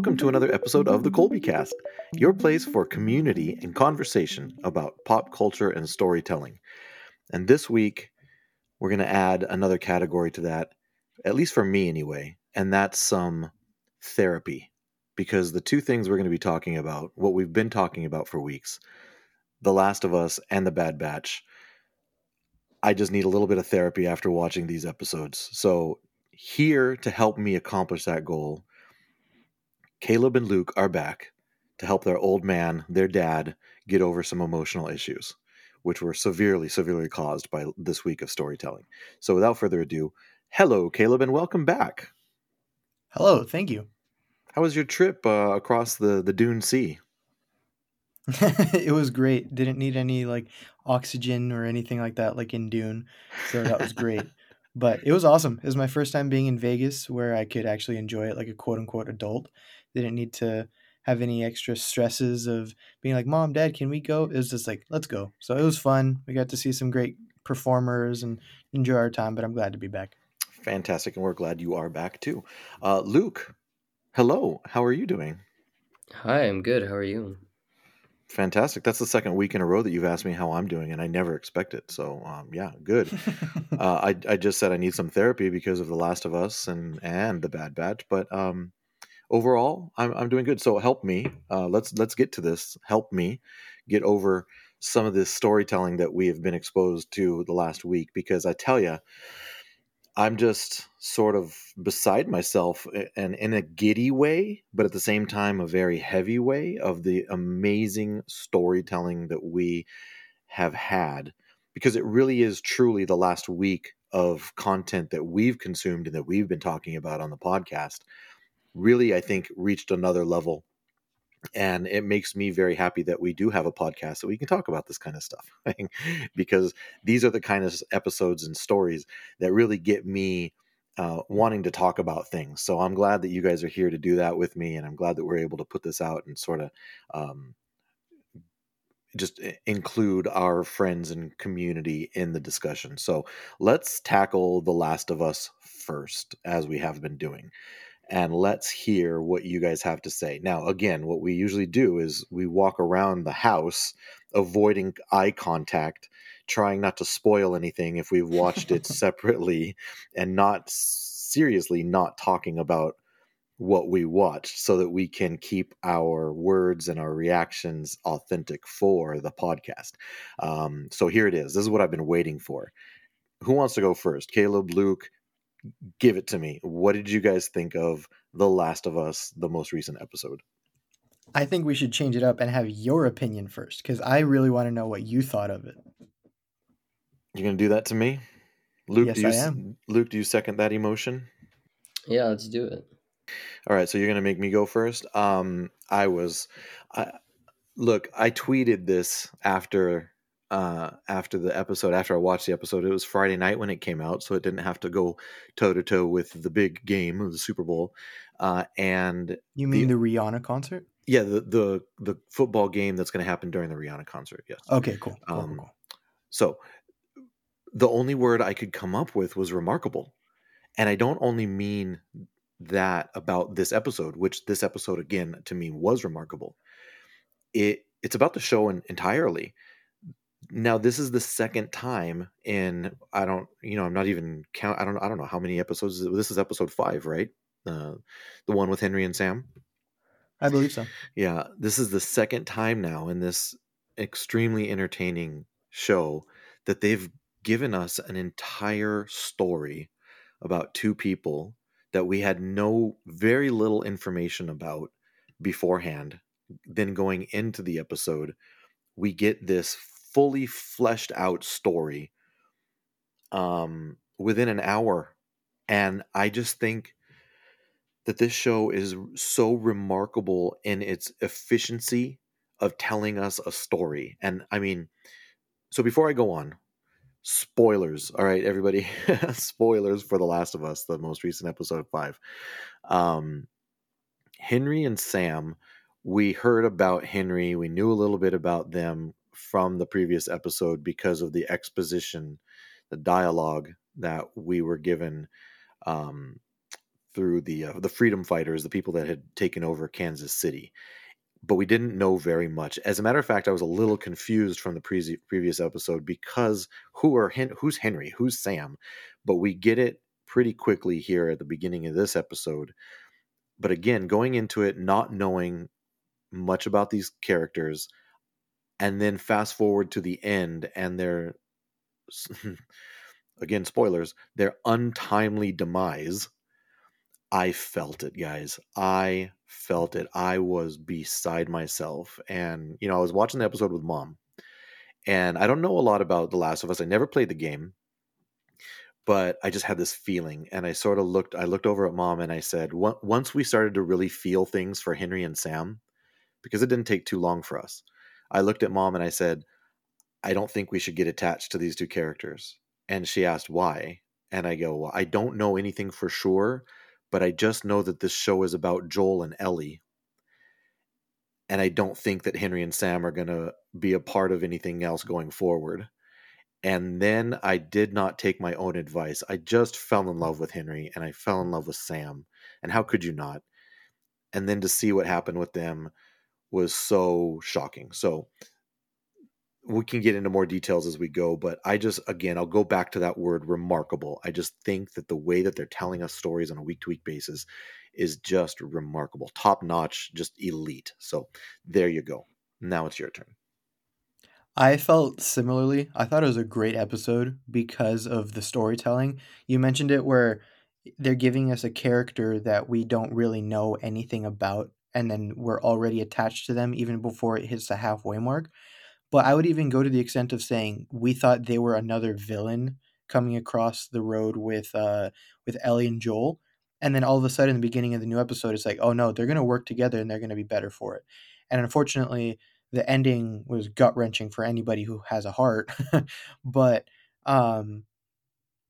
welcome to another episode of the Colby Cast, your place for community and conversation about pop culture and storytelling. And this week, we're going to add another category to that, at least for me anyway, and that's some therapy. Because the two things we're going to be talking about, what we've been talking about for weeks, The Last of Us and The Bad Batch, I just need a little bit of therapy after watching these episodes. So, here to help me accomplish that goal Caleb and Luke are back to help their old man, their dad, get over some emotional issues, which were severely, severely caused by this week of storytelling. So, without further ado, hello, Caleb, and welcome back. Hello, thank you. How was your trip uh, across the, the Dune Sea? it was great. Didn't need any like oxygen or anything like that, like in Dune. So that was great. but it was awesome. It was my first time being in Vegas where I could actually enjoy it like a quote unquote adult. Didn't need to have any extra stresses of being like, Mom, Dad, can we go? It was just like, let's go. So it was fun. We got to see some great performers and enjoy our time, but I'm glad to be back. Fantastic. And we're glad you are back too. Uh, Luke, hello. How are you doing? Hi, I'm good. How are you? Fantastic. That's the second week in a row that you've asked me how I'm doing, and I never expect it. So, um, yeah, good. uh, I, I just said I need some therapy because of The Last of Us and and The Bad Batch, but um, overall, I'm, I'm doing good. So help me. Uh, let's let's get to this. Help me get over some of this storytelling that we have been exposed to the last week because I tell you, I'm just sort of beside myself and in a giddy way, but at the same time, a very heavy way of the amazing storytelling that we have had because it really is truly the last week of content that we've consumed and that we've been talking about on the podcast really, I think, reached another level. And it makes me very happy that we do have a podcast so we can talk about this kind of stuff because these are the kind of episodes and stories that really get me uh, wanting to talk about things. So I'm glad that you guys are here to do that with me, and I'm glad that we're able to put this out and sort of um, just include our friends and community in the discussion. So let's tackle The Last of Us first, as we have been doing and let's hear what you guys have to say. Now, again, what we usually do is we walk around the house avoiding eye contact, trying not to spoil anything if we've watched it separately, and not seriously not talking about what we watched so that we can keep our words and our reactions authentic for the podcast. Um, so here it is. This is what I've been waiting for. Who wants to go first? Caleb, Luke, give it to me. What did you guys think of The Last of Us, the most recent episode? I think we should change it up and have your opinion first because I really want to know what you thought of it. You're gonna do that to me, Luke? Yes, do you, I am. Luke, do you second that emotion? Yeah, let's do it. All right, so you're gonna make me go first. Um, I was, I, look, I tweeted this after uh, after the episode, after I watched the episode. It was Friday night when it came out, so it didn't have to go toe to toe with the big game of the Super Bowl. Uh, and You mean the, Rihanna concert? yeah, the the the football game that's going to happen during the Rihanna concert. Yes. Okay, cool. cool, Um, cool. So the only word I could come up with was remarkable. And I don't only mean that about this episode, which this episode again to me was remarkable. It it's about the show en- entirely. Now this is the second time in I don't you know I'm not even count I don't I don't know how many episodes this is episode 5, right? Uh, the one with Henry and Sam. I believe so. Yeah, this is the second time now in this extremely entertaining show that they've given us an entire story about two people that we had no very little information about beforehand. Then going into the episode, we get this fully fleshed out story um, within an hour. And I just think that this show is so remarkable in its efficiency of telling us a story. And I mean, so before I go on, spoilers. All right, everybody, spoilers for The Last of Us, the most recent episode five. Um, Henry and Sam, we heard about Henry. We knew a little bit about them from the previous episode because of the exposition, the dialogue that we were given um, through the uh, the freedom fighters, the people that had taken over Kansas City. But we didn't know very much. As a matter of fact, I was a little confused from the pre- previous episode because who are Hen- who's Henry, who's Sam, but we get it pretty quickly here at the beginning of this episode. But again, going into it not knowing much about these characters, and then fast forward to the end, and they're again spoilers their untimely demise. I felt it guys. I felt it. I was beside myself. And you know i was watching the episode with mom and i don't know a lot about the last of us. I never played the game but i just had this feeling and i sort of looked i looked over at mom and i said once we started to really feel things for henry and sam because it didn't take too long for us i looked at mom and i said i don't think we should get attached to these two characters and she asked why. And I go, well, I don't know anything for sure, but I just know that this show is about Joel and Ellie. And I don't think that Henry and Sam are going to be a part of anything else going forward. And then I did not take my own advice. I just fell in love with Henry and I fell in love with Sam. And how could you not? And then to see what happened with them was so shocking. So we can get into more details as we go, but I just, again, I'll go back to that word remarkable. I just think that the way that they're telling us stories on a week to week basis is just remarkable, top notch, just elite. So there you go. Now it's your turn. I felt similarly. I thought it was a great episode because of the storytelling. You mentioned it where they're giving us a character that we don't really know anything about, and then we're already attached to them even before it hits the halfway mark. But I would even go to the extent of saying we thought they were another villain coming across the road with uh with Ellie and Joel. And then all of a sudden, the beginning of the new episode, it's like, oh no, they're going to work together and they're going to be better for it. And unfortunately, the ending was gut wrenching for anybody who has a heart. but um,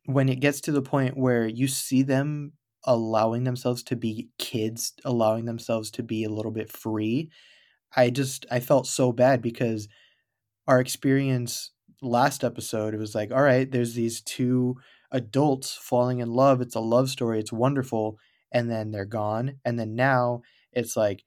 when it gets to the point where you see them allowing themselves to be kids, allowing themselves to be a little bit free, I just I felt so bad because our experience last episode, it was like, all right, there's these two adults falling in love. It's a love story. It's wonderful. And then they're gone. And then now it's like,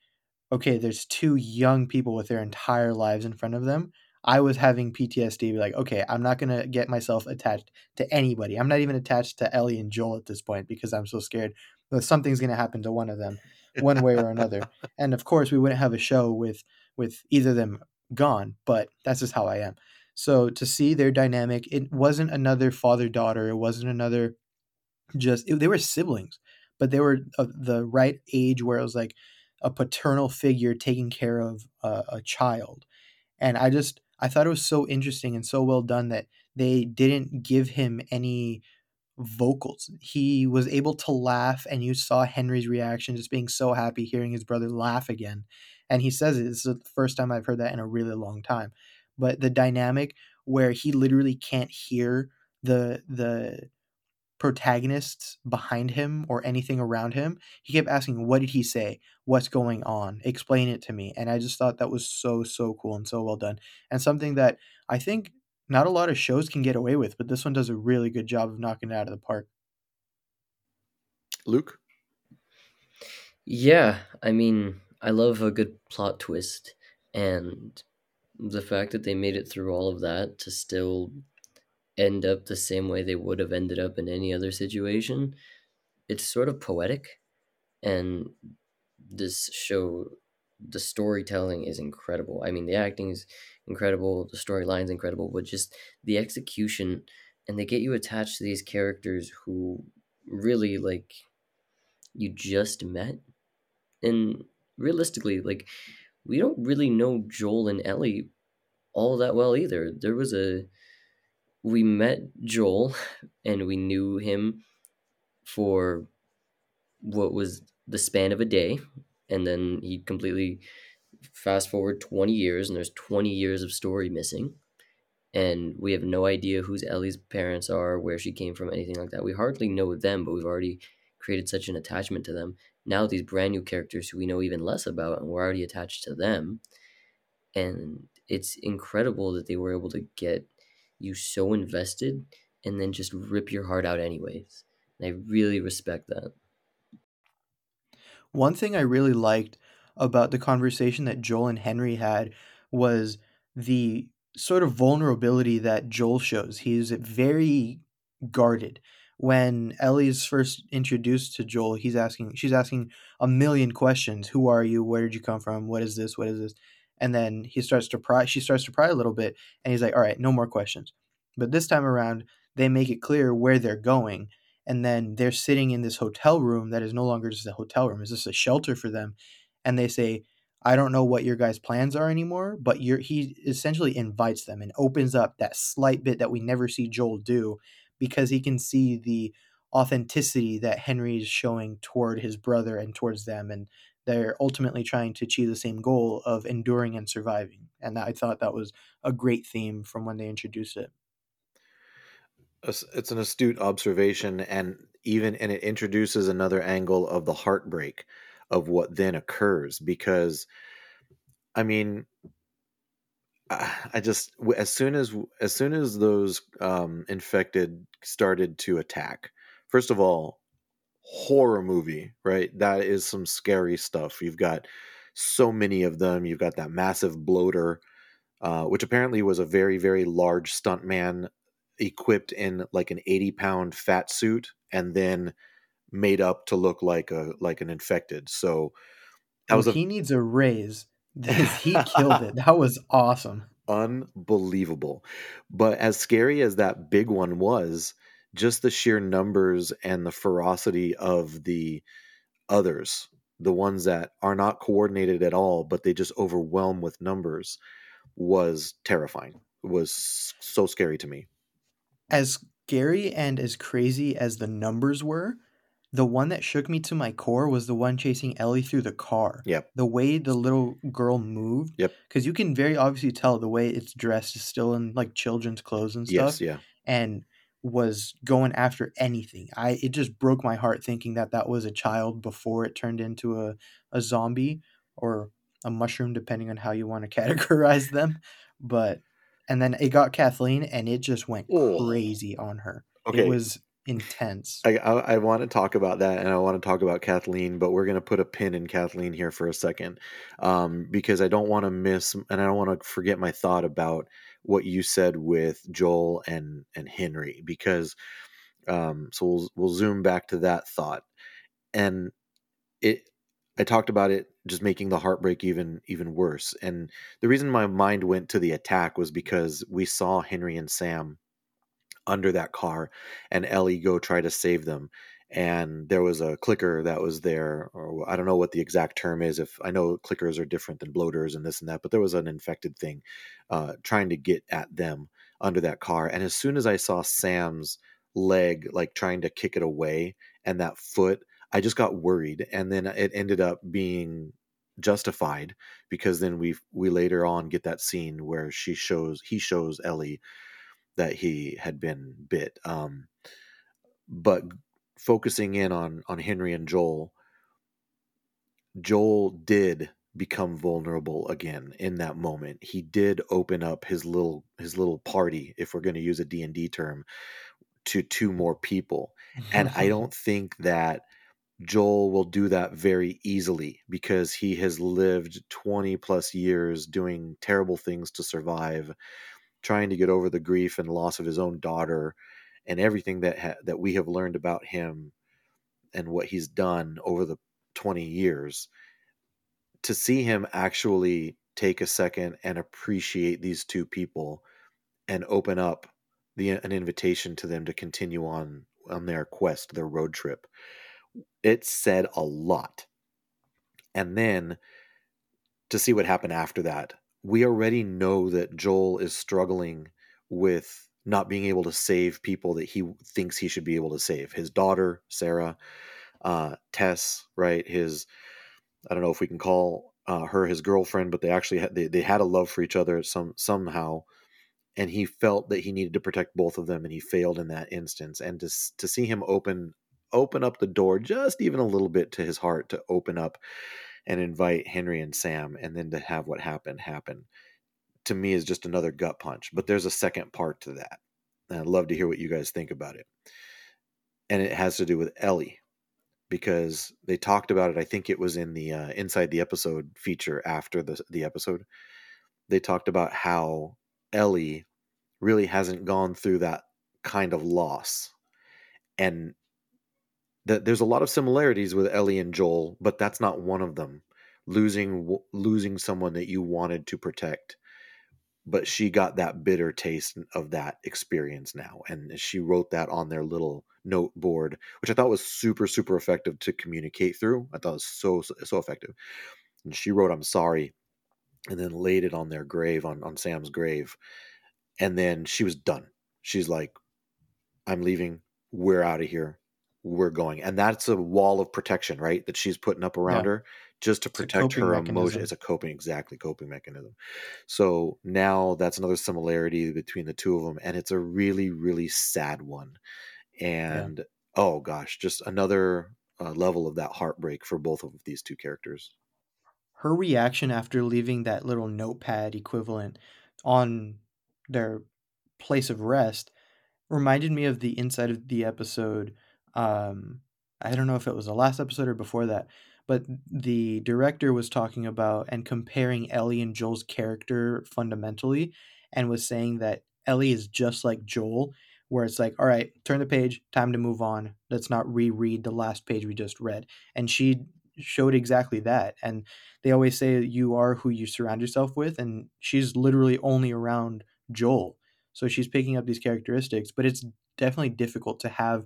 okay, there's two young people with their entire lives in front of them. I was having PTSD, like, okay, I'm not gonna get myself attached to anybody. I'm not even attached to Ellie and Joel at this point because I'm so scared that something's gonna happen to one of them, one way or another. And of course, we wouldn't have a show with with either of them gone, but that's just how I am. So to see their dynamic, it wasn't another father daughter. It wasn't another just, it, they were siblings, but they were of the right age where it was like a paternal figure taking care of a, a child. And I just, I thought it was so interesting and so well done that they didn't give him any vocals. He was able to laugh, and you saw Henry's reaction, just being so happy hearing his brother laugh again and he says it. This is the first time I've heard that in a really long time. But the dynamic where he literally can't hear the the protagonists behind him or anything around him. He kept asking, "What did he say? What's going on? Explain it to me." And I just thought that was so so cool and so well done, and something that I think not a lot of shows can get away with, but this one does a really good job of knocking it out of the park. Luke. Yeah, I mean, I love a good plot twist, and the fact that they made it through all of that to still end up the same way they would have ended up in any other situation, it's sort of poetic. And this show, the storytelling is incredible. I mean, the acting is incredible, the storyline's incredible, but just the execution, and they get you attached to these characters who really like you just met and realistically, like we don't really know Joel and Ellie all that well either. There was a we met Joel and we knew him for what was the span of a day. And then he completely fast forward 20 years and there's 20 years of story missing. And we have no idea whose Ellie's parents are, where she came from, anything like that. We hardly know them, but we've already created such an attachment to them. Now these brand new characters who we know even less about and we're already attached to them. And it's incredible that they were able to get you so invested and then just rip your heart out anyways and i really respect that One thing I really liked about the conversation that Joel and Henry had was the sort of vulnerability that Joel shows. He's very guarded. When Ellie is first introduced to Joel, he's asking she's asking a million questions. Who are you? Where did you come from? What is this? What is this? And then he starts to pry she starts to pry a little bit and he's like, "All right, no more questions." But this time around, they make it clear where they're going and then they're sitting in this hotel room that is no longer just a hotel room it's just a shelter for them and they say i don't know what your guys plans are anymore but you're he essentially invites them and opens up that slight bit that we never see joel do because he can see the authenticity that henry is showing toward his brother and towards them and they're ultimately trying to achieve the same goal of enduring and surviving. And i thought that was a great theme from when they introduced it. It's an astute observation and even and it introduces another angle of the heartbreak of what then occurs because i mean i just as soon as as soon as those um, infected started to attack first of all horror movie right? That is some scary stuff. You've got so many of them. You've got that massive bloater uh, which apparently was a very very large stuntman equipped in like an 80 pound fat suit and then made up to look like a like an infected. So that was a... he needs a raise. He killed it. That was awesome. Unbelievable. But as scary as that big one was just the sheer numbers and the ferocity of the others the ones that are not coordinated at all but they just overwhelm with numbers was terrifying was so scary to me as scary and as crazy as the numbers were, the one that shook me to my core was the one chasing Ellie through the car. Yep. The way the little girl moved. Yep. Because you can very obviously tell the way it's dressed is still in like children's clothes and stuff. Yes, yeah. And was going after anything. I it just broke my heart thinking that that was a child before it turned into a a zombie or a mushroom depending on how you want to categorize them. But and then it got Kathleen, and it just went crazy on her. Okay. It was intense. I, I, I want to talk about that, and I want to talk about Kathleen, but we're going to put a pin in Kathleen here for a second, um, because I don't want to miss, and I don't want to forget my thought about what you said with Joel and and Henry, because um, so we'll we'll zoom back to that thought, and it I talked about it just making the heartbreak even even worse. And the reason my mind went to the attack was because we saw Henry and Sam under that car and Ellie go try to save them. And there was a clicker that was there, or I don't know what the exact term is. If I know clickers are different than bloaters and this and that, but there was an infected thing uh, trying to get at them under that car. And as soon as I saw Sam's leg, like trying to kick it away, and that foot, I just got worried, and then it ended up being justified because then we we later on get that scene where she shows he shows Ellie that he had been bit. Um, but focusing in on on Henry and Joel, Joel did become vulnerable again in that moment. He did open up his little his little party, if we're going to use a D&D term, to two more people. and I don't think that Joel will do that very easily because he has lived 20 plus years doing terrible things to survive, trying to get over the grief and loss of his own daughter and everything that ha- that we have learned about him and what he's done over the 20 years to see him actually take a second and appreciate these two people and open up the an invitation to them to continue on on their quest their road trip it said a lot. And then to see what happened after that, we already know that Joel is struggling with not being able to save people that he thinks he should be able to save. His daughter, Sarah, uh, Tess, right? His, I don't know if we can call uh, her his girlfriend, but they actually had, they, they had a love for each other some somehow, and he felt that he needed to protect both of them, and he failed in that instance. And to to see him open open up the door just even a little bit to his heart to open up and invite Henry and Sam and then to have what happened happen to me is just another gut punch. But there's a second part to that. And I'd love to hear what you guys think about it. And it has to do with Ellie because they talked about it. I think it was in the uh, inside the episode feature after the the episode. They talked about how Ellie really hasn't gone through that kind of loss, and that there's a lot of similarities with Ellie and Joel, but that's not one of them. Losing losing someone that you wanted to protect but she got that bitter taste of that experience now and she wrote that on their little note board which i thought was super super effective to communicate through. I thought it was so so effective. And she wrote i'm sorry and then laid it on their grave on on sam's grave and then she was done. She's like i'm leaving. We're out of here. We're going and that's a wall of protection right that she's putting up around yeah. her just to protect her emotion it's a coping exactly coping mechanism. So now that's another similarity between the two of them and it's a really really sad one. And yeah. oh gosh just another uh, level of that heartbreak for both of these two characters. Her reaction after leaving that little notepad equivalent on their place of rest reminded me of the inside of the episode um, I don't know if it was the last episode or before that, but the director was talking about and comparing Ellie and Joel's character fundamentally and was saying that Ellie is just like Joel, where it's like, all right, turn the page, time to move on. Let's not reread the last page we just read. And she showed exactly that. And they always say you are who you surround yourself with. And she's literally only around Joel. So she's picking up these characteristics, but it's definitely difficult to have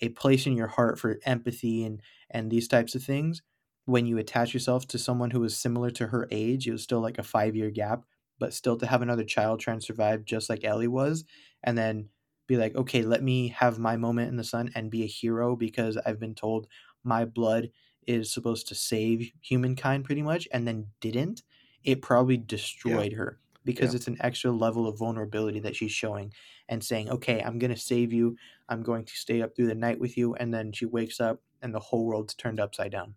a place in your heart for empathy and and these types of things when you attach yourself to someone who is similar to her age it was still like a five year gap but still to have another child try and survive just like ellie was and then be like okay let me have my moment in the sun and be a hero because i've been told my blood is supposed to save humankind pretty much and then didn't it probably destroyed yeah. her because yeah. it's an extra level of vulnerability that she's showing and saying, "Okay, I'm going to save you. I'm going to stay up through the night with you." And then she wakes up and the whole world's turned upside down.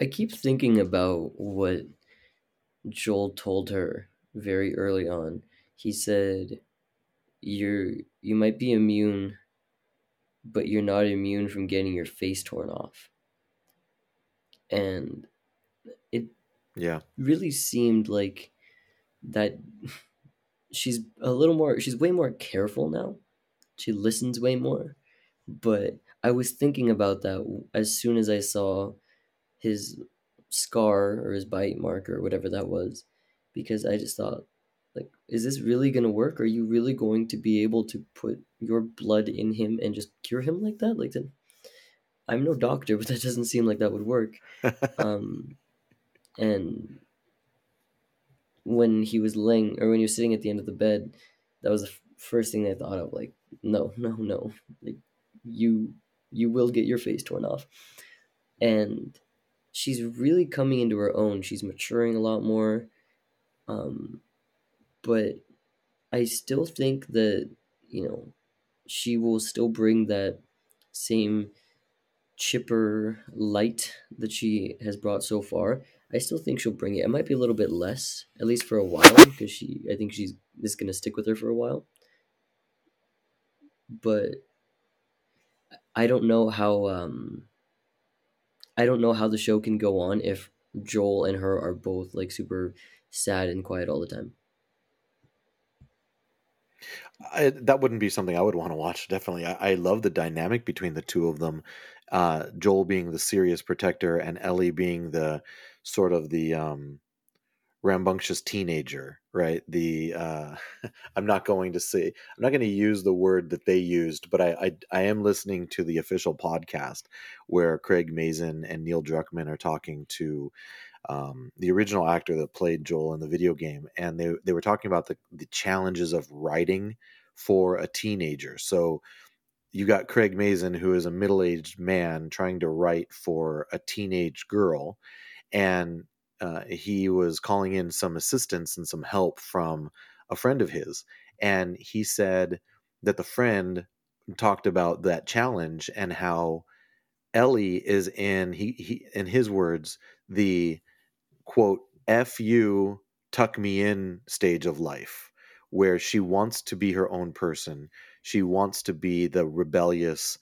I keep thinking about what Joel told her very early on. He said, "You're you might be immune, but you're not immune from getting your face torn off." And yeah. really seemed like that she's a little more she's way more careful now. She listens way more. But i was thinking about that as soon as i saw his scar or his bite mark or whatever that was because i just thought like is this really going to work? Are you really going to be able to put your blood in him and just cure him like that? Like that i'm no doctor but that doesn't seem like that would work. Um and when he was laying or when he was sitting at the end of the bed, that was the f- first thing I thought of. Like, no, no, no, like you you will get your face torn off, and she's really coming into her own. She's maturing a lot more, um, but I still think that you know she will still bring that same chipper light that she has brought so far. I still think she'll bring it. It might be a little bit less, at least for a while, because she I think she's is gonna stick with her for a while. But I don't know how um I don't know how the show can go on if Joel and her are both like super sad and quiet all the time. I, that wouldn't be something I would want to watch. Definitely, I, I love the dynamic between the two of them. Uh, Joel being the serious protector, and Ellie being the sort of the um, rambunctious teenager, right? The uh, I'm not going to say I'm not going to use the word that they used, but I, I, I am listening to the official podcast where Craig Mazin and Neil Druckmann are talking to um, the original actor that played Joel in the video game, and they they were talking about the the challenges of writing for a teenager. So you got Craig Mazin, who is a middle aged man trying to write for a teenage girl, and uh, he was calling in some assistance and some help from a friend of his, and he said that the friend talked about that challenge and how Ellie is in he, he in his words the quote, F you, tuck me in stage of life, where she wants to be her own person. She wants to be the rebellious,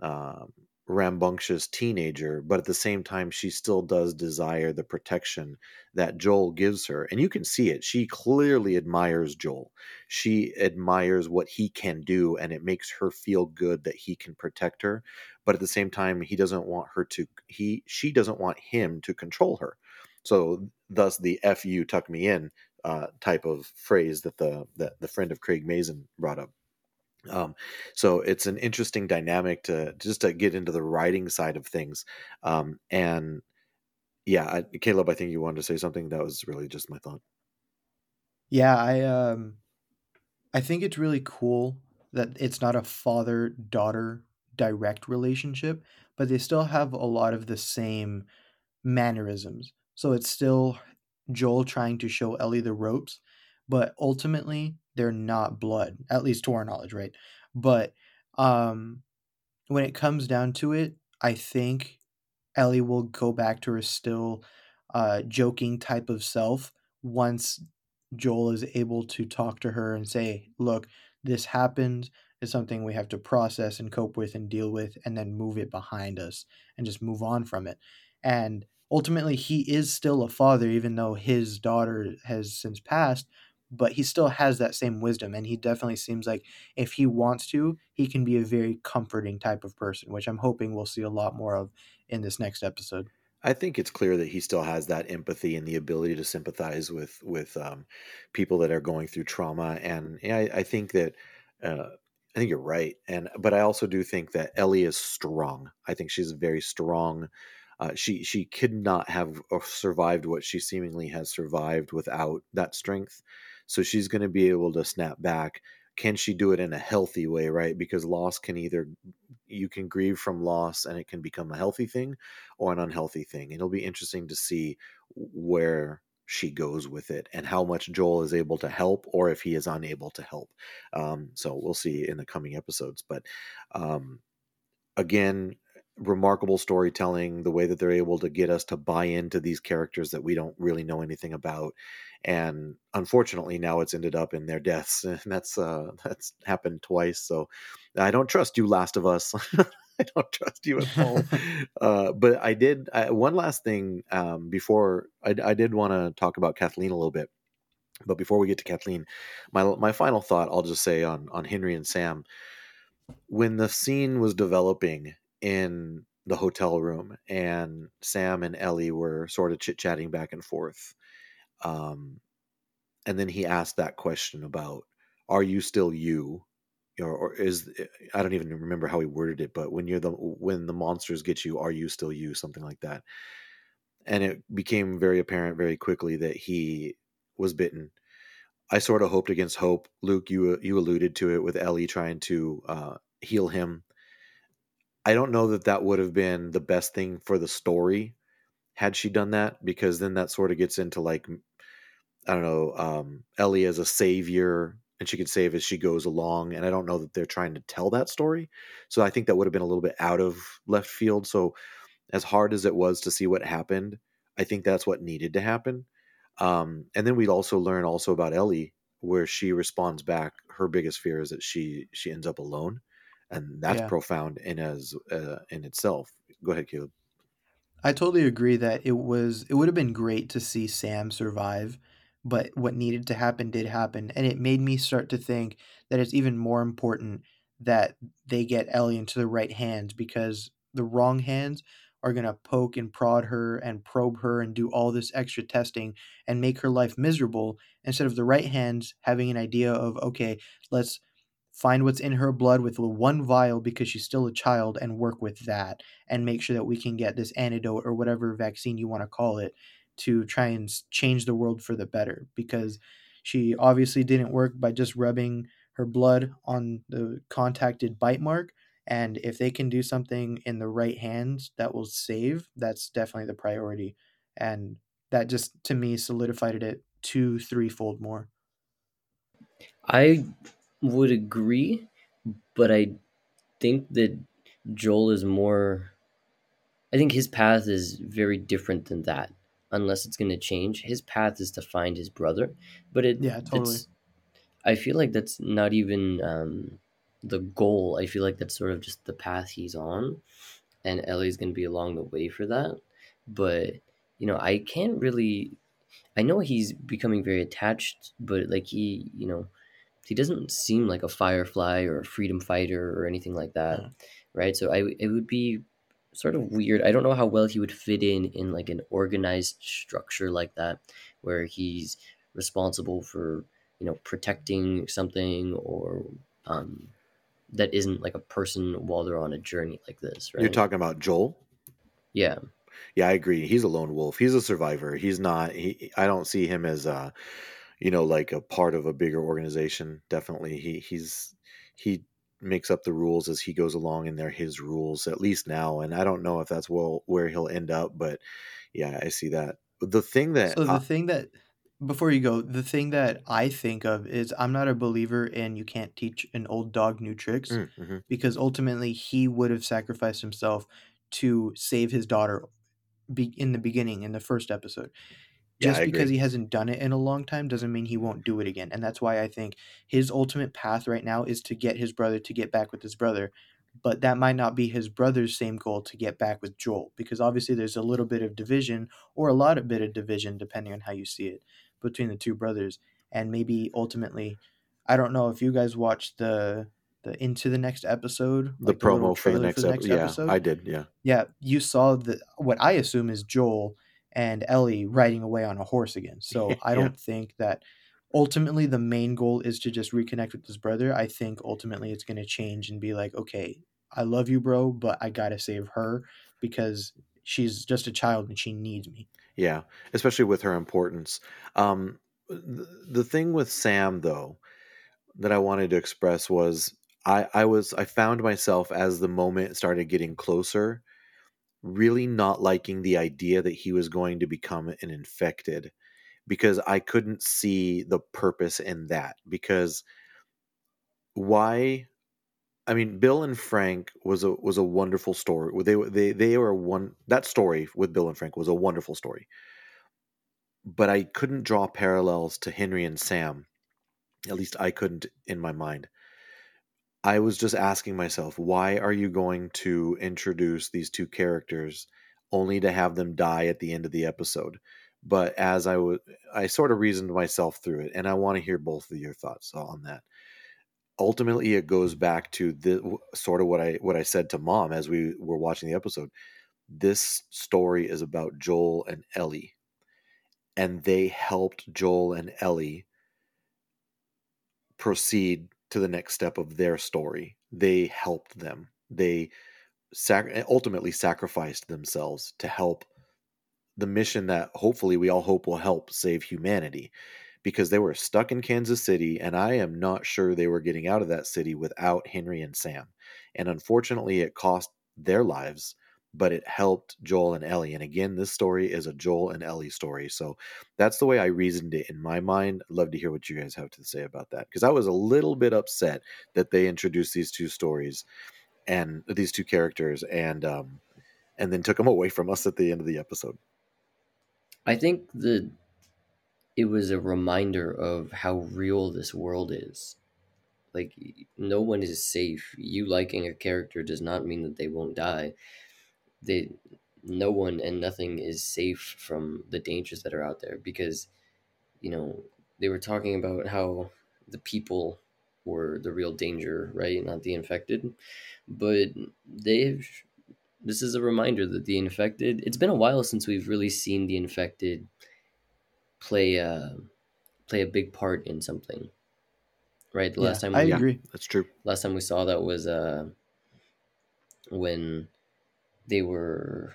uh, rambunctious teenager, but at the same time, she still does desire the protection that Joel gives her. And you can see it. She clearly admires Joel. She admires what he can do, and it makes her feel good that he can protect her. But at the same time, he doesn't want her to, he, she doesn't want him to control her. So, thus the F you tuck me in uh, type of phrase that the, that the friend of Craig Mazin brought up. Um, so it's an interesting dynamic to just to get into the writing side of things. Um, and yeah, I, Caleb, I think you wanted to say something. That was really just my thought. Yeah, I um, I think it's really cool that it's not a father daughter direct relationship, but they still have a lot of the same mannerisms. So it's still Joel trying to show Ellie the ropes, but ultimately they're not blood, at least to our knowledge, right? But um, when it comes down to it, I think Ellie will go back to her still uh, joking type of self once Joel is able to talk to her and say, "Look, this happened. It's something we have to process and cope with and deal with, and then move it behind us and just move on from it." And ultimately, he is still a father, even though his daughter has since passed but he still has that same wisdom and he definitely seems like if he wants to he can be a very comforting type of person which i'm hoping we'll see a lot more of in this next episode I think it's clear that he still has that empathy and the ability to sympathize with with um, people that are going through trauma, and I, I think that uh, I think you're right, and but I also do think that Ellie is strong. I think she's very strong. Uh, she she could not have uh, survived what she seemingly has survived without that strength. So she's going to be able to snap back. Can she do it in a healthy way, right? Because loss can either you can grieve from loss and it can become a healthy thing or an unhealthy thing. It'll be interesting to see where she goes with it and how much Joel is able to help or if he is unable to help. Um, so we'll see in the coming episodes. But um, again, remarkable storytelling, the way that they're able to get us to buy into these characters that we don't really know anything about. And unfortunately, now it's ended up in their deaths, and that's uh, that's happened twice. So I don't trust you, Last of Us. I don't trust you at all. uh, but I did I, one last thing um, before I, I did want to talk about Kathleen a little bit. But before we get to Kathleen, my my final thought I'll just say on on Henry and Sam when the scene was developing in the hotel room and Sam and Ellie were sort of chit chatting back and forth. Um, and then he asked that question about, are you still you? Or, or is eh, I don't even remember how he worded it, but when you're the when the monsters get you, are you still you? Something like that. And it became very apparent very quickly that he was bitten. I sort of hoped against hope. Luke, you you alluded to it with Ellie trying to uh, heal him I don't know that that would have been the best thing for the story had she done that because then that sort of gets into like I don't know um, Ellie as a savior and she could save as she goes along and I don't know that they're trying to tell that story. So I think that would have been a little bit out of left field. So as hard as it was to see what happened I think that's what needed to happen. Um, and then we'd also learn also about Ellie where she responds back. Her biggest fear is that she she ends up alone and that's yeah. profound in as uh, in itself. Go ahead, Caleb. I totally agree that it was it would have been great to see Sam survive, but what needed to happen did happen, and it made me start to think that it's even more important that they get Ellie into the right hands because the wrong hands are going to poke and prod her and probe her and do all this extra testing and make her life miserable instead of the right hands having an idea of okay let's find what's in her blood with one vial because she's still a child and work with that and make sure that we can get this antidote or whatever vaccine you want to call it to try and change the world for the better because she obviously didn't work by just rubbing her blood on the contacted bite mark and if they can do something in the right hands that will save that's definitely the priority and that just to me solidified it two threefold more. I would agree, but I think that Joel is more. I think his path is very different than that, unless it's going to change. His path is to find his brother, but it yeah totally. I feel like that's not even um, the goal. I feel like that's sort of just the path he's on, and Ellie's going to be along the way for that. But you know, I can't really. I know he's becoming very attached, but like he, you know, he doesn't seem like a firefly or a freedom fighter or anything like that, Yeah. right? So I it would be sort of weird. I don't know how well he would fit in in like an organized structure like that, where he's responsible for you know protecting something or um, that isn't like a person while they're on a journey like this, right? You're talking about Joel? yeah, Yeah, I agree. He's a lone wolf. He's a survivor. He's not. He. I don't see him as a, you know, like a part of a bigger organization. Definitely, he he's he makes up the rules as he goes along, and they're his rules at least now. And I don't know if that's well where he'll end up, but yeah, I see that. The thing that So the I, thing that before you go, the thing that I think of is I'm not a believer in you can't teach an old dog new tricks mm, mhm. because ultimately he would have sacrificed himself to save his daughter be- in the beginning in the first episode. Yeah, Just I because he hasn't done it in a long time doesn't mean he won't do it again. And that's why I think his ultimate path right now is to get his brother to get back with his brother. But that might not be his brother's same goal to get back with Joel because obviously there's a little bit of division or a lot of bit of division depending on how you see it between the two brothers. And maybe ultimately I don't know if you guys watched the the into the next episode, The like the promo for the next for the ep- next yeah, episode. I did. Yeah, Yeah, you saw the what I assume is Joel and Ellie riding away on a horse again. So I don't think that ultimately the main goal is to just reconnect with his brother. I think ultimately it's going to change and be like, okay, I love you, bro, but I got to save her because she's just a child and she needs me. yeah. Especially with her importance. Um, the, the thing with Sam though that I wanted to express was I I was I found myself as the moment started getting closer really not liking the idea that he was going to become an infected because I couldn't see the purpose in that because why I mean Bill and Frank was a was a wonderful story. They they they were one that story with Bill and Frank was a wonderful story. But I couldn't draw parallels to Henry and Sam. At least I couldn't in my mind. I was just asking myself, why are you going to introduce these two characters only to have them die at the end of the episode? But as I would, I sort of reasoned myself through it, and I want to hear both of your thoughts on that. Ultimately, it goes back to the sort of what I what I said to mom as we were watching the episode. This story is about Joel and Ellie, and they helped Joel and Ellie proceed to the next step of their story. They helped them. They sac- eh, ultimately sacrificed themselves to help the mission that hopefully we all hope will help save humanity because they were stuck in Kansas City and I am not sure they were getting out of that city without Henry and Sam. And unfortunately it cost their lives, but it helped Joel and Ellie. And again, this story is a Joel and Ellie story. So that's the way I reasoned it in my mind. Love to hear what you guys have to say about that because I was a little bit upset that they introduced these two stories and these two characters and um and then took them away from us at the end of the episode. I think that it was a reminder of how real this world is. Like, no one is safe. You liking a character does not mean that they won't die. They, no one and nothing is safe from the dangers that are out there because, you know, they were talking about how the people were the real danger, right? Not the infected. But they've this is a reminder that the infected it's been a while since we've really seen the infected play a play a big part in something right the Yeah, last time I we Yeah. agree. That's true. last time we saw that was uh when they were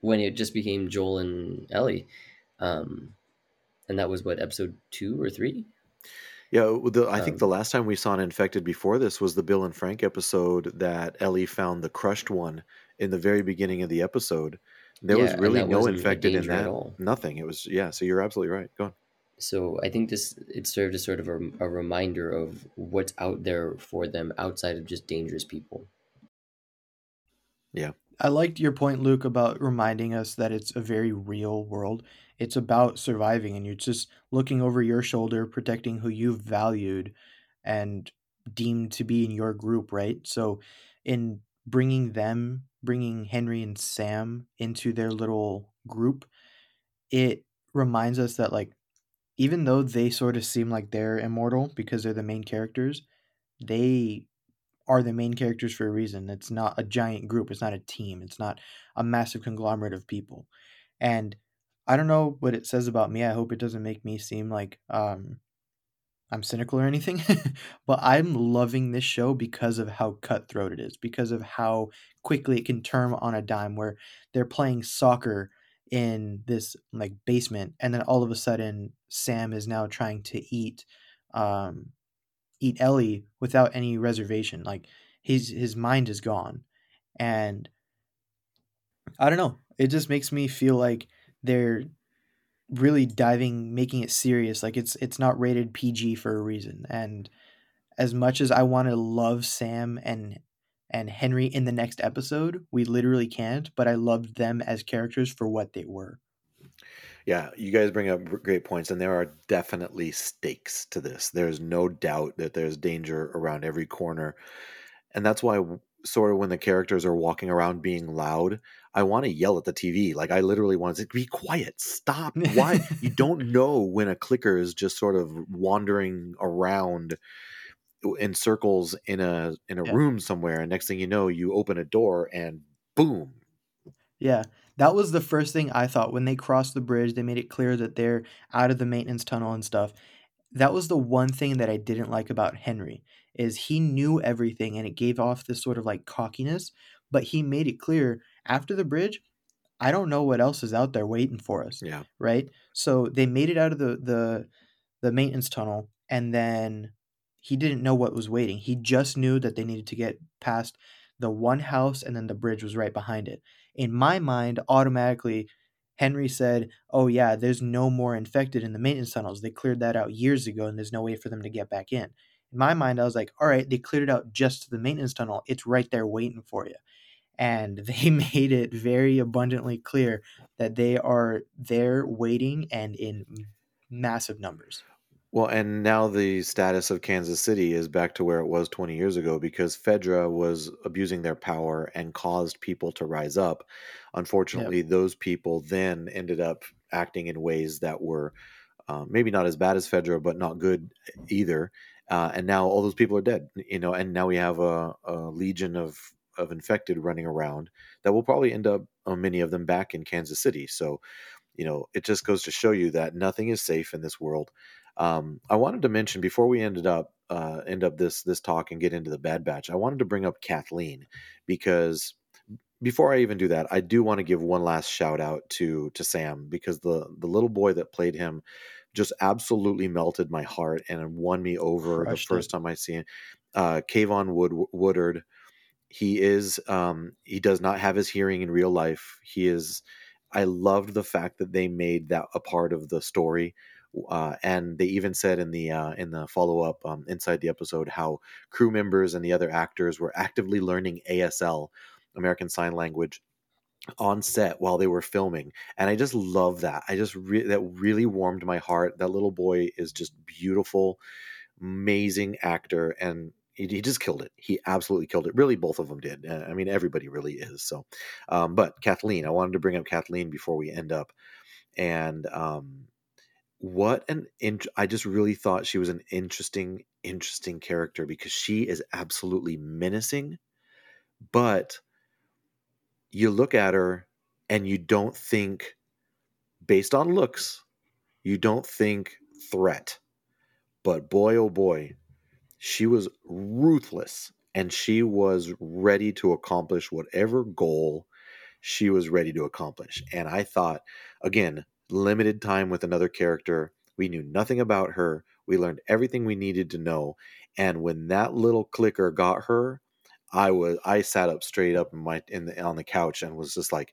when it just became joel and ellie um and that was what episode two or three Yeah, the, I think the Um, last time we saw an infected before this was the Bill and Frank episode that Ellie found the crushed one in the very beginning of the episode. There was yeah and really no infected in danger at that. all Nothing. It was yeah. So you're absolutely right. Go on. so i think this it served as sort of a, a reminder of what's out there for them outside of just dangerous people Yeah, I liked your point, Luke, about reminding us that it's a very real world. It's about surviving, and you're just looking over your shoulder, protecting who you've valued and deemed to be in your group, right? So, in bringing them, bringing Henry and Sam into their little group, it reminds us that like even though they sort of seem like they're immortal because they're the main characters, they are the main characters for a reason. It's not a giant group, it's not a team, it's not a massive conglomerate of people. And I don't know what it says about me. I hope it doesn't make me seem like um I'm cynical or anything, but I'm loving this show because of how cutthroat it is, because of how quickly it can turn on a dime where they're playing soccer in this like basement and then all of a sudden Sam is now trying to eat um eat Ellie without any reservation. Like his his mind is gone. And I don't know. It just makes me feel like they're really diving making it serious. Like it's it's not rated PG for a reason. And as much as I want to love Sam and and Henry in the next episode, we literally can't, but I loved them as characters for what they were. Yeah, you guys bring up great points, and there are definitely stakes to this. There's no doubt that there's danger around every corner. And that's why, sort of, when the characters are walking around being loud, I want to yell at the TV. Like, I literally want to say, be quiet, stop. Why? you don't know when a clicker is just sort of wandering around in circles in a in a yeah. room somewhere and next thing you know you open a door and boom yeah that was the first thing i thought when they crossed the bridge they made it clear that they're out of the maintenance tunnel and stuff that was the one thing that i didn't like about henry is he knew everything and it gave off this sort of like cockiness but he made it clear after the bridge i don't know what else is out there waiting for us yeah right so they made it out of the the the maintenance tunnel and then he didn't know what was waiting. He just knew that they needed to get past the one house and then the bridge was right behind it. In my mind, automatically, Henry said, Oh, yeah, there's no more infected in the maintenance tunnels. They cleared that out years ago and there's no way for them to get back in. In my mind, I was like, All right, they cleared it out just to the maintenance tunnel. It's right there waiting for you. And they made it very abundantly clear that they are there waiting and in massive numbers. Well, and now the status of Kansas City is back to where it was 20 years ago because Fedra was abusing their power and caused people to rise up. Unfortunately, yep. those people then ended up acting in ways that were uh, maybe not as bad as Fedra, but not good either. Uh, and now all those people are dead, you know, and now we have a, a legion of, of infected running around that will probably end up, uh, many of them, back in Kansas City. So, you know, it just goes to show you that nothing is safe in this world. Um, I wanted to mention before we ended up uh, end up this this talk and get into the Bad Batch. I wanted to bring up Kathleen because before I even do that, I do want to give one last shout out to to Sam because the the little boy that played him just absolutely melted my heart and won me over Crushed the first it. time I see him. Uh, Keivonn Wood Woodard, he is um, he does not have his hearing in real life. He is. I loved the fact that they made that a part of the story uh, and they even said in the uh, in the follow up um, inside the episode how crew members and the other actors were actively learning ASL, American Sign Language, on set while they were filming, and I just love that. I just re- that really warmed my heart. That little boy is just beautiful, amazing actor, and he, just killed it. He absolutely killed it. Really, both of them did. I mean, everybody really is. So, um, but Kathleen, I wanted to bring up Kathleen before we end up, and um, what an I just really thought she was an interesting, interesting character because she is absolutely menacing, but you look at her and you don't think, based on looks, you don't think threat. But boy, oh boy, she was ruthless and she was ready to accomplish whatever goal she was ready to accomplish. And I thought, again, limited time with another character. We knew nothing about her. We learned everything we needed to know. And when that little clicker got her, I was I sat up straight up in my in the on the couch and was just like,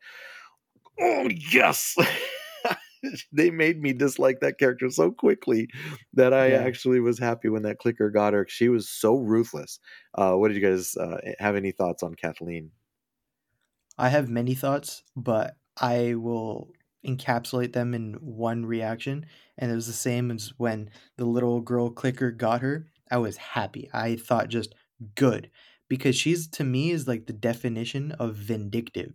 "Oh yes." they made me dislike that character so quickly that I yeah. actually was happy when that clicker got her. She was so ruthless. Uh, what did you guys uh, have any thoughts on Kathleen? I have many thoughts, but I will encapsulate them in one reaction and it was the same as when the little girl clicker got her i was happy i thought just good because she's to me is like the definition of vindictive.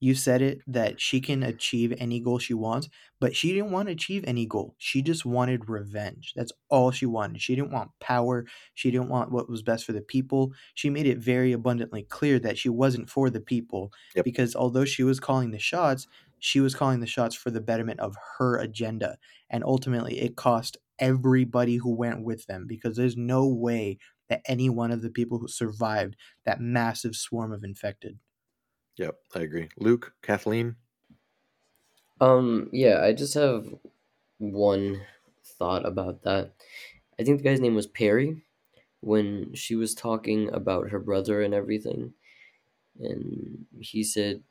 You said it that she can achieve any goal she wants, but she didn't want to achieve any goal. She just wanted revenge. That's all she wanted. She didn't want power. She didn't want what was best for the people. She made it very abundantly clear that she wasn't for the people Yep. because although she was calling the shots, she was calling the shots for the betterment of her agenda. And ultimately, it cost everybody who went with them because there's no way that any one of the people who survived that massive swarm of infected. Yep, I agree. Luke, Kathleen. Um, yeah, I just have one thought about that. I think the guy's name was Perry when she was talking about her brother and everything. And he said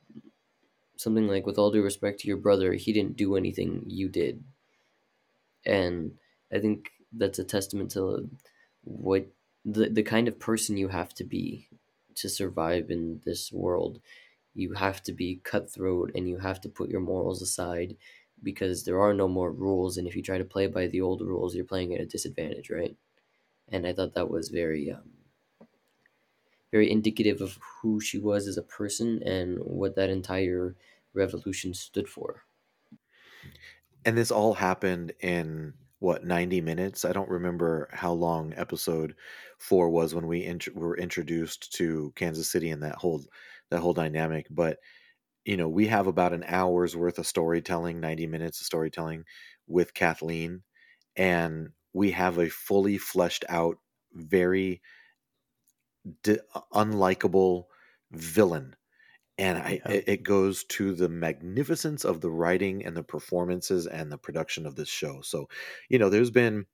something like, with all due respect to your brother, he didn't do anything you did. And I think that's a testament to what the, the kind of person you have to be to survive in this world. You have to be cutthroat and you have to put your morals aside because there are no more rules. And if you try to play by the old rules, you're playing at a disadvantage, right? And I thought that was very, um, very indicative of who she was as a person and what that entire revolution stood for. And this all happened in what 90 minutes. I don't remember how long episode 4 was when we int- were introduced to Kansas City and that whole that whole dynamic, but you know, we have about an hour's worth of storytelling, 90 minutes of storytelling with Kathleen and we have a fully fleshed out very di- unlikable villain and I, Yeah. it, it goes to the magnificence of the writing and the performances and the production of this show. So, you know, there's been,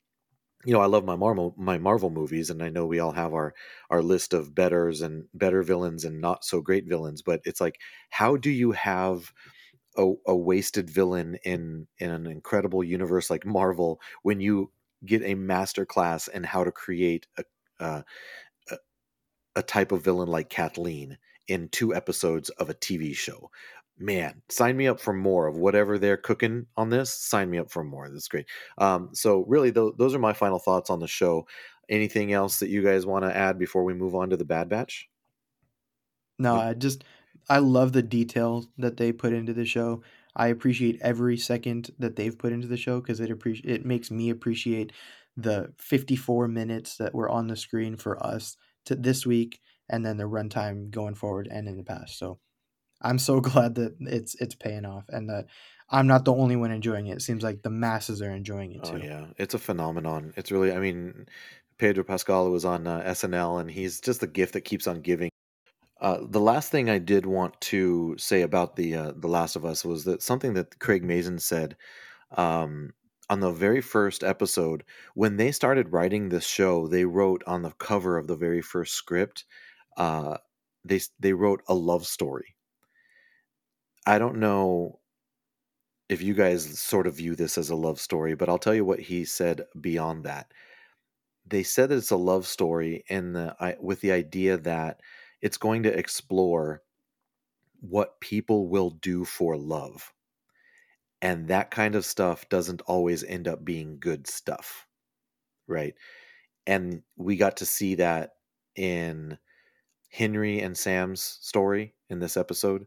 you know, I love my Marvel my Marvel movies, and I know we all have our our list of betters and better villains and not so great villains. But it's like, how do you have a, a wasted villain in in an incredible universe like Marvel when you get a master class in how to create a uh, a, type of villain like Kathleen in two episodes of a TV show. Man, sign me up for more of whatever they're cooking on this. Sign me up for more. That's great. Um, so, really, th- those are my final thoughts on the show. Anything else that you guys want to add before we move on to the Bad Batch? No, I just I love the detail that they put into the show. I appreciate every second that they've put into the show because it appreci- it makes me appreciate the 54 minutes that were on the screen for us to this week and then the runtime going forward and in the past. So I'm so glad that it's it's paying off and that I'm not the only one enjoying it. It seems like the masses are enjoying it Oh too. yeah, it's a phenomenon. It's really, I mean, Pedro Pascal was on uh, SNL, and he's just the gift that keeps on giving. Uh, the last thing I did want to say about the uh, the Last of Us was that something that Craig Mazin said um, on the very first episode when they started writing this show. They wrote on the cover of the very first script. Uh, they they wrote a love story. I don't know if you guys sort of view this as a love story, but I'll tell you what he said beyond that. They said that it's a love story in the with the idea that it's going to explore what people will do for love. And that kind of stuff doesn't always end up being good stuff, right? And we got to see that in Henry and Sam's story in this episode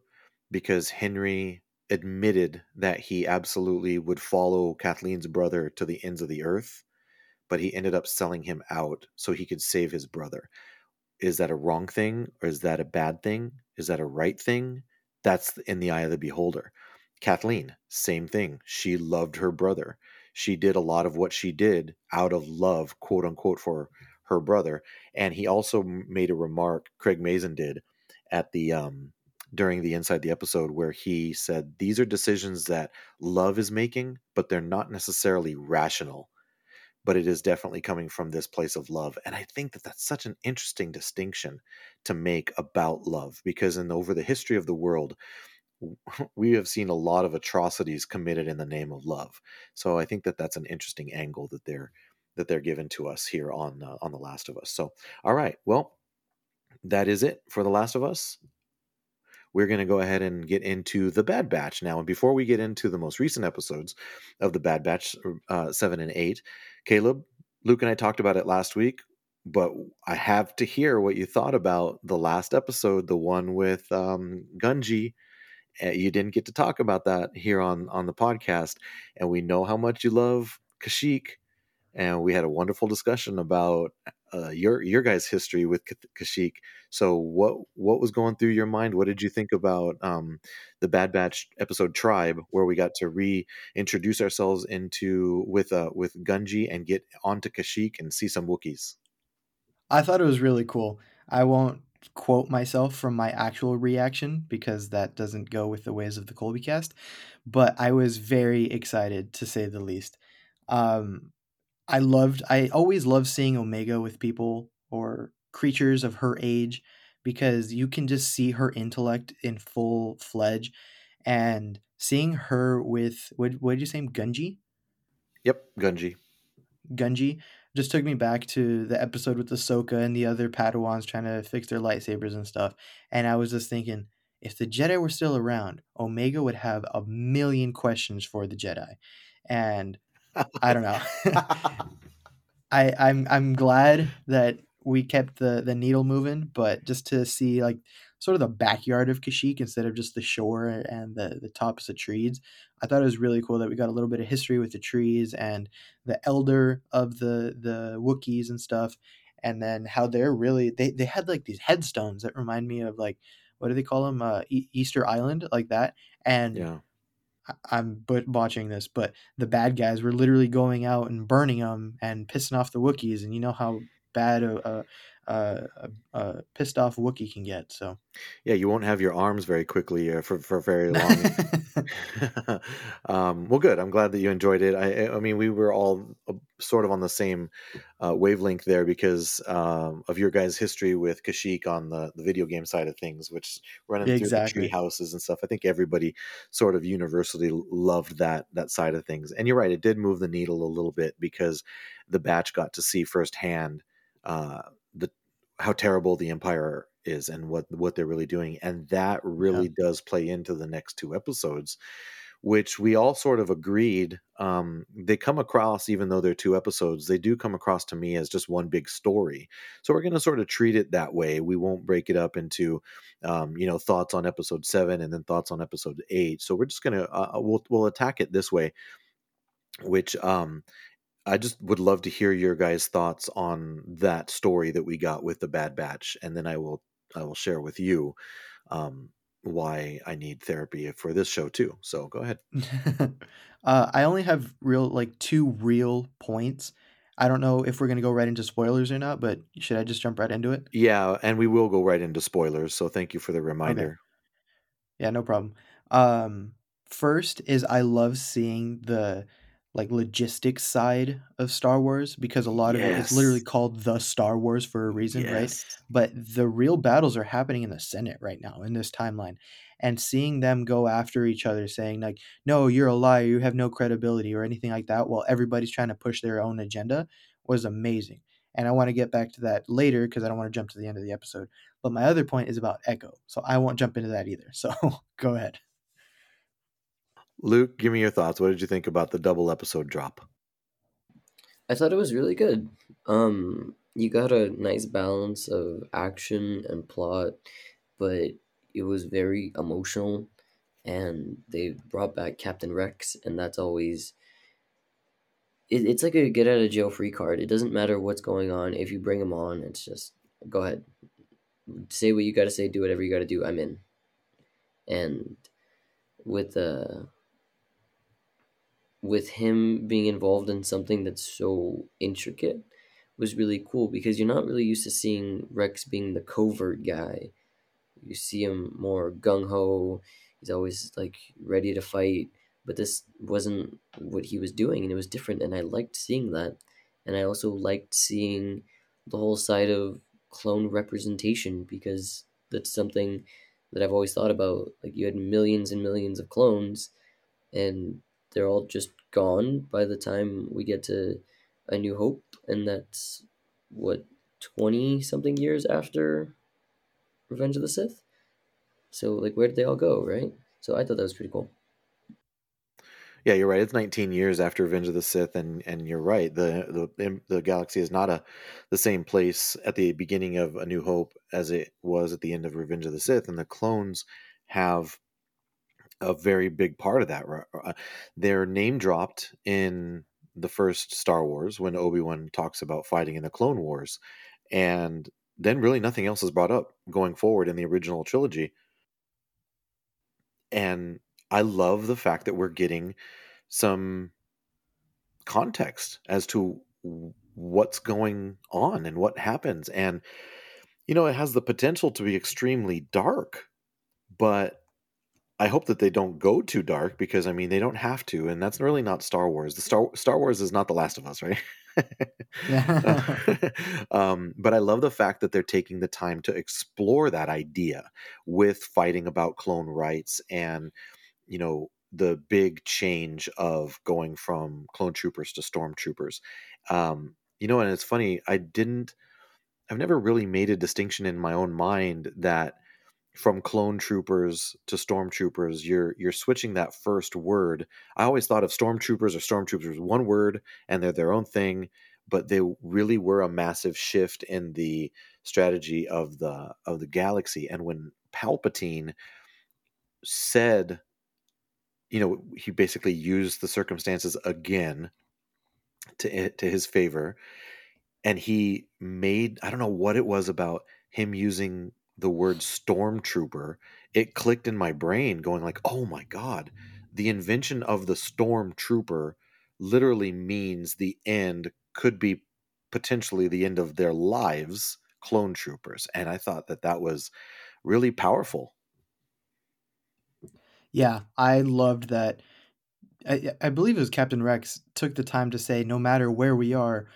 because Henry admitted that he absolutely would follow Kathleen's brother to the ends of the earth, but he ended up selling him out so he could save his brother. Is that a wrong thing or is that a bad thing? Is that a right thing? That's in the eye of the beholder. Kathleen, same thing. She loved her brother. She did a lot of what she did out of love, quote unquote, for her brother. And he also made a remark, Craig Mazin did, at the um during the inside the episode where he said these are decisions that love is making, but they're not necessarily rational but it is definitely coming from this place of love and i think that that's such an interesting distinction to make about love because in over the history of the world we have seen a lot of atrocities committed in the name of love so i think that that's an interesting angle that they're that they're given to us here on uh, on the last of us so all right well that is it for the last of us we're going to go ahead and get into the Bad Batch now. And before we get into the most recent episodes of the Bad Batch, uh, seven and eight, Caleb, Luke, and I talked about it last week. but I have to hear what you thought about the last episode, the one with um, Gungi. Uh, you didn't get to talk about that here on on the podcast, and we know how much you love Kashyyyk and we had a wonderful discussion about uh, your your guys' history with Kashyyyk So, what what was going through your mind? What did you think about um, the Bad Batch episode Tribe, where we got to reintroduce ourselves into with uh, with Gungi and get onto Kashyyyk and see some Wookiees? I thought it was really cool. I won't quote myself from my actual reaction because that doesn't go with the ways of the Colby cast, but I was very excited to say the least. Um, I loved, I always love seeing Omega with people or creatures of her age because you can just see her intellect in full fledge and seeing her with, what, what did you say, Gungi? Yep, Gunji. Gungi just took me back to the episode with Ahsoka and the other Padawans trying to fix their lightsabers and stuff. And I was just thinking, if the Jedi were still around, Omega would have a million questions for the Jedi. And I don't know. I, I'm I'm glad that we kept the the needle moving, but just to see like sort of the backyard of Kashyyyk instead of just the shore and the the tops of trees. I thought it was really cool that we got a little bit of history with the trees and the elder of the the Wookiees and stuff, and then how they're really they they had like these headstones that remind me of like what do they call them uh, e- Easter Island like that, and yeah. I'm but watching this, but the bad guys were literally going out and burning them and pissing off the Wookiees, and you know how bad a, a, a, a pissed off Wookiee can get. So yeah, you won't have your arms very quickly uh, for for very long. um, well, good. I'm glad that you enjoyed it. I, I mean, we were all uh, sort of on the same uh, wavelength there because um, of your guys' history with Kashyyyk on the, the video game side of things, which running exactly. through the tree houses and stuff. I think everybody sort of universally loved that that side of things. And you're right, it did move the needle a little bit because the batch got to see firsthand uh, the how terrible the Empire is and what what they're really doing, and that really yeah. does play into the next two episodes, which we all sort of agreed. Um, they come across, even though they're two episodes, they do come across to me as just one big story. So we're going to sort of treat it that way. We won't break it up into, um, you know, thoughts on episode seven and then thoughts on episode eight. So we're just going to uh, we'll we'll attack it this way, which um, I just would love to hear your guys' thoughts on that story that we got with the Bad Batch, and then I will I will share with you um, why I need therapy for this show too. So go ahead. uh, I only have real like two real points. I don't know if we're gonna go right into spoilers or not, but should I just jump right into it? Yeah, and we will go right into spoilers. So thank you for the reminder. Okay. Yeah, no problem. Um, first is I love seeing the like logistics side of Star Wars because a lot yes. of it is literally called the Star Wars for a reason, yes. right? But the real battles are happening in the Senate right now in this timeline. And seeing them go after each other saying like, "No, you're a liar. You have no credibility" or anything like that while everybody's trying to push their own agenda was amazing. And I want to get back to that later because I don't want to jump to the end of the episode. But my other point is about Echo. So I won't jump into that either. So go ahead. Luke, give me your thoughts. What did you think about the double episode drop? I thought it was really good. Um, you got a nice balance of action and plot, but it was very emotional. And they brought back Captain Rex, and that's always it, it's like a get out of jail free card. It doesn't matter what's going on. If you bring him on, it's just go ahead, say what you got to say, do whatever you got to do. I'm in. And with uh with him being involved in something that's so intricate was really cool because you're not really used to seeing Rex being the covert guy. You see him more gung ho. He's always like ready to fight, but this wasn't what he was doing, and it was different. And I liked seeing that, and I also liked seeing the whole side of clone representation because that's something that I've always thought about. Like you had millions and millions of clones, and they're all just gone by the time we get to A New Hope, and that's what twenty something years after Revenge of the Sith. So like, where did they all go, right? So I thought that was pretty cool. Yeah, you're right. It's 19 years after Revenge of the Sith, and and you're right. The the the galaxy is not a the same place at the beginning of A New Hope as it was at the end of Revenge of the Sith, and the clones have a very big part of that. Uh, they're name dropped in the first Star Wars when Obi Wan talks about fighting in the Clone Wars, and then really nothing else is brought up going forward in the original trilogy. And I love the fact that we're getting some context as to what's going on and what happens. And, you know, it has the potential to be extremely dark, but I hope that they don't go too dark because I mean they don't have to, and that's really not Star Wars. The Star Star Wars is not The Last of Us, right? um, but I love the fact that they're taking the time to explore that idea with fighting about clone rights and you know the big change of going from clone troopers to stormtroopers. Um, you know, and it's funny, I didn't, I've never really made a distinction in my own mind that from clone troopers to stormtroopers, you're you're switching that first word. I always thought of stormtroopers or stormtroopers one word and they're their own thing, but they really were a massive shift in the strategy of the of the galaxy. And when Palpatine said you know, he basically used the circumstances again to to his favor, and he made I don't know what it was about him using the word stormtrooper. It clicked in my brain, going like, "Oh my god, the invention of the stormtrooper literally means the end could be potentially the end of their lives." Clone troopers, and I thought that that was really powerful yeah, I loved that. I, I believe it was Captain Rex took the time to say, no matter where we are,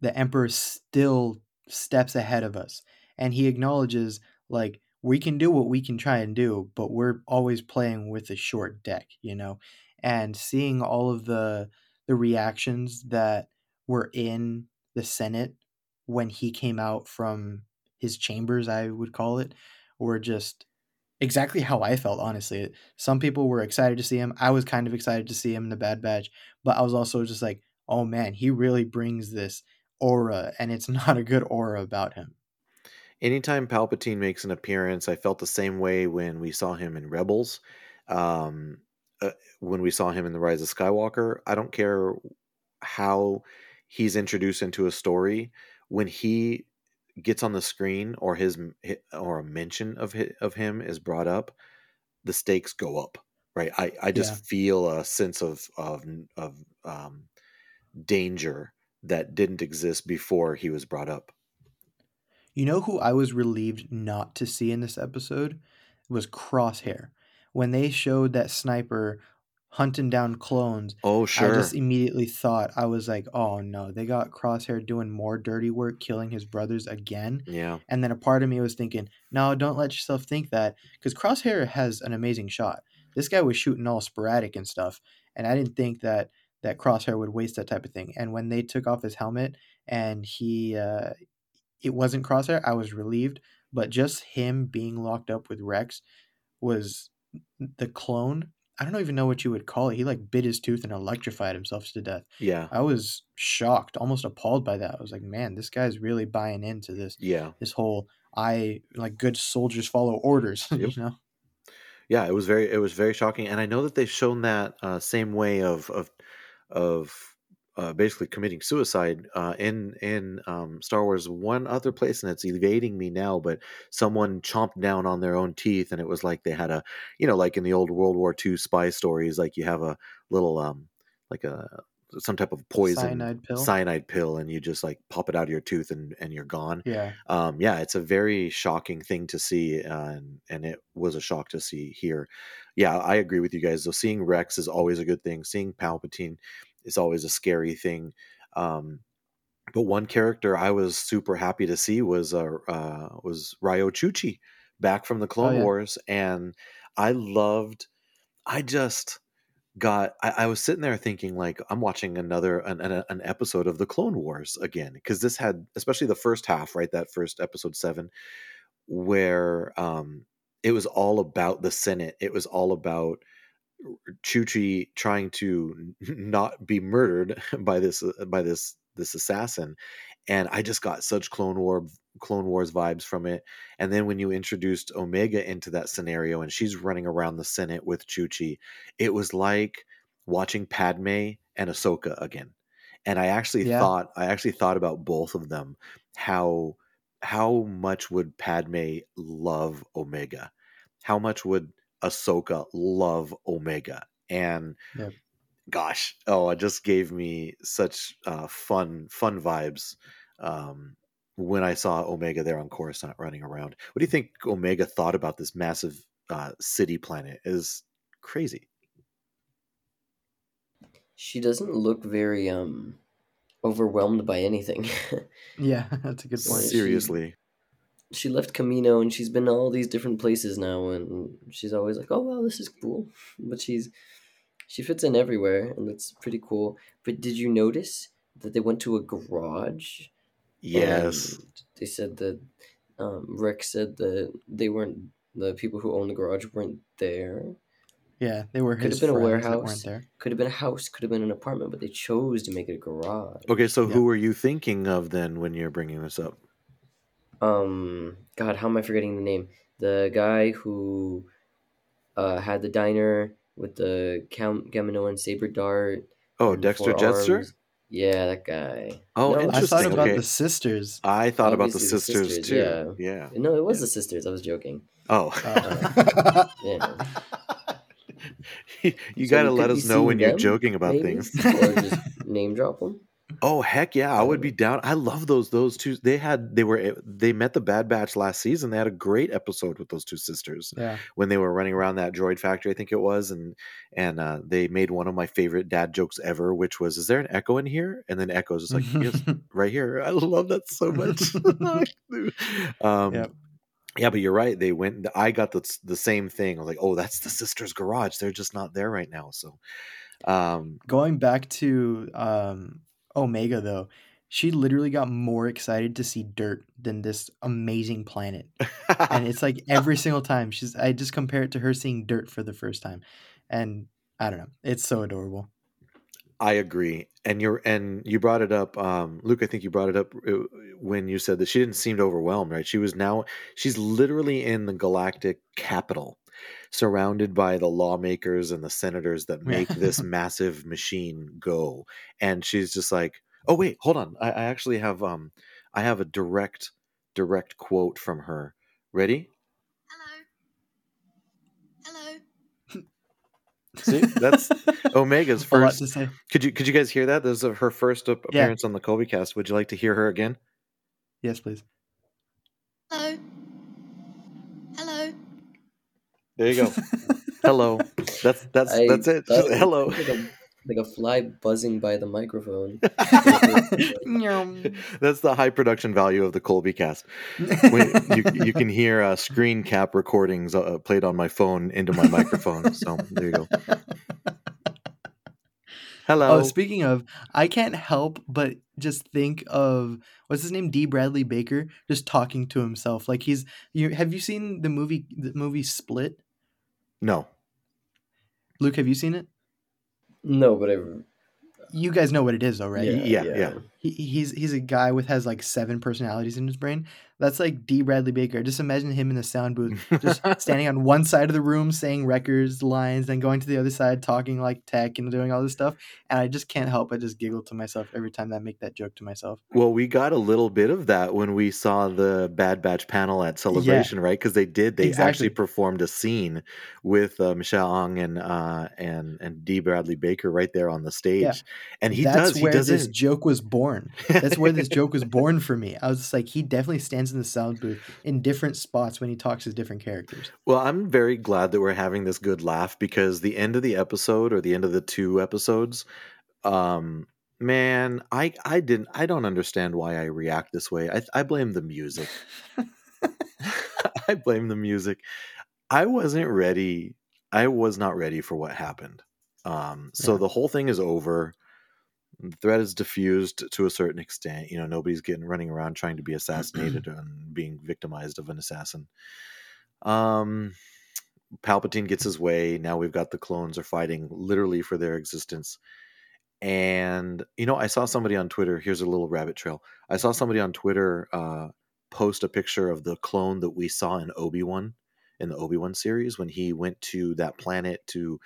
the Emperor still steps ahead of us. And he acknowledges, like, we can do what we can try and do, but we're always playing with a short deck, you know? And seeing all of the the reactions that were in the Senate when he came out from his chambers, I would call it, were just exactly how I felt, honestly. Some people were excited to see him. I was kind of excited to see him in the Bad Batch, but I was also just like, oh man, he really brings this aura, and it's not a good aura about him. Anytime Palpatine makes an appearance, I felt the same way when we saw him in Rebels. Um, uh, when we saw him in The Rise of Skywalker, I don't care how he's introduced into a story. When he gets on the screen or his or a mention of his, of him is brought up, the stakes go up. Right. I, I just yeah. feel a sense of of of um, danger that didn't exist before he was brought up. You know who I was relieved not to see in this episode was Crosshair. When they showed that sniper hunting down clones. Oh, sure. I just immediately thought I was like, oh no, they got Crosshair doing more dirty work, killing his brothers again. Yeah. And then a part of me was thinking, no, don't let yourself think that, because Crosshair has an amazing shot. This guy was shooting all sporadic and stuff, and I didn't think that that Crosshair would waste that type of thing. And when they took off his helmet and he, uh, it wasn't Crosshair, I was relieved. But just him being locked up with Rex was the clone I don't even know what you would call it. He like bit his tooth and electrified himself to death. Yeah. I was shocked, almost appalled by that. I was like, man, this guy's really buying into this. Yeah. This whole I like good soldiers follow orders. Yep. you know. Yeah, it was very it was very shocking, and I know that they've shown that uh, same way of of of uh, basically committing suicide uh, in in um, Star Wars. One other place, and it's evading me now, but someone chomped down on their own teeth, and it was like they had a, you know, like in the old World War II spy stories, like you have a little, um, like a some type of poison cyanide pill, cyanide pill, and you just like pop it out of your tooth, and and you're gone. Yeah, um, yeah, it's a very shocking thing to see, uh, and and it was a shock to see here. Yeah, I agree with you guys. So seeing Rex is always a good thing. Seeing Palpatine is always a scary thing. Um, but one character I was super happy to see was uh, uh was Riyo Chuchi back from the oh, Clone oh, yeah. Wars, and I loved. I just got. I, I, was sitting there thinking like I'm watching another an, an, an episode of the Clone Wars again because this had especially the first half, right? That first episode seven, where um, it was all about the Senate. It was all about Chuchi trying to not be murdered by this uh, by this this assassin, and I just got such Clone War Clone Wars vibes from it. And then when you introduced Omega into that scenario, and she's running around the Senate with Chuchi, it was like watching Padme and Ahsoka again. And I actually Yeah. thought I actually thought about both of them. How how much would Padme love Omega? How much would Ahsoka love Omega? And Yep. gosh, oh, it just gave me such uh, fun fun vibes um, when I saw Omega there on Coruscant running around. What do you think Omega thought about this massive uh, city planet? Is crazy. She doesn't look very um overwhelmed by anything. Yeah, that's a good point. She- Seriously. She left Camino and she's been to all these different places now and she's always like, "Oh wow, this is cool." But she's she fits in everywhere and that's pretty cool. But did you notice that they went to a garage? Yes. They said that um, Rick said that they weren't the people who own the garage weren't there. Yeah, they were Could his have been a friends that warehouse. weren't there. Could have been a house, could have been an apartment, but they chose to make it a garage. Okay, so Yeah. who are you thinking of then when you're bringing this up? Um god how am i forgetting the name the guy who uh had the diner with the Cam- Kaminoan saber dart Oh, Dexter Jettster? yeah that guy Oh, No, I thought about okay. the sisters. I thought about the Obviously the sisters, sisters, too. Yeah. no it was Yeah. the sisters i was joking Oh. Uh, yeah you So got to let us know when seeing you're joking about maybe? things. or just name drop them Oh heck yeah, I would be down. I love those those two. They had they were they met the Bad Batch last season. They had a great episode with those two sisters yeah, when they were running around that droid factory. I think it was, and and uh, they made one of my favorite dad jokes ever, which was, "Is there an echo in here?" And then Echo's just like, "Yes, right here." I love that so much. um, Yep. Yeah, but you're right. They went. I got the the same thing. I was like, "Oh, that's the sisters' garage. They're just not there right now." So, um, Going back to um, Omega though, she literally got more excited to see dirt than this amazing planet. and it's like every single time she's i just compare it to her seeing dirt for the first time and i don't know it's so adorable I agree, and you're and you brought it up, um, Luke. I think you brought it up uh, when you said that she didn't seem overwhelmed. Right? She was now she's literally in the galactic capital, surrounded by the lawmakers and the senators that make this massive machine go, and she's just like, "Oh wait, hold on. I, I actually have um, I have a direct direct quote from her. Ready? Hello. Hello. See, that's Omega's a lot first. to say Could you could you guys hear that? This is her first ap- Yeah. appearance on the Colby Cast. Would you like to hear her again? yes please Hello. Hello. There you go. Hello. That's that's I that's it. thought Just hello. like a, like a fly buzzing by the microphone that's the high production value of the Colby Cast. When you you can hear uh, screen cap recordings uh, played on my phone into my microphone. So there you go. Hello. oh speaking of i can't help but just think of what's his name d bradley baker just talking to himself like he's you have you seen the movie the movie split no. luke have you seen it no but I, you guys know what it is though right Yeah, yeah. He, he's he's a guy with has like seven personalities in his brain. That's like D. Bradley Baker. Just imagine him in the sound booth, just standing on one side of the room saying records, lines, then going to the other side talking like tech and doing all this stuff. And I just can't help but just giggle to myself every time I make that joke to myself. Well, we got a little bit of that when we saw the Bad Batch panel at Celebration, right? Because they did. They Exactly. actually performed a scene with uh, Michelle Ang and uh, and and D. Bradley Baker right there on the stage, and he That's does. He where does this joke was born. That's where this joke was born for me. I was just like, he definitely stands in the sound booth in different spots when he talks to different characters. Well, I'm very glad that we're having this good laugh because the end of the episode or the end of the two episodes, um, man, I I didn't I don't understand why I react this way. I I blame the music. I blame the music. I wasn't ready. I was not ready for what happened. Um, so Yeah. the whole thing is over. The threat is diffused to a certain extent. You know, nobody's getting running around trying to be assassinated and being victimized of an assassin. Um, Palpatine gets his way. Now we've got the clones are fighting literally for their existence. And you know, I saw somebody on Twitter. Here's a little rabbit trail. I saw somebody on Twitter uh, post a picture of the clone that we saw in Obi Wan in the Obi Wan series when he went to that planet to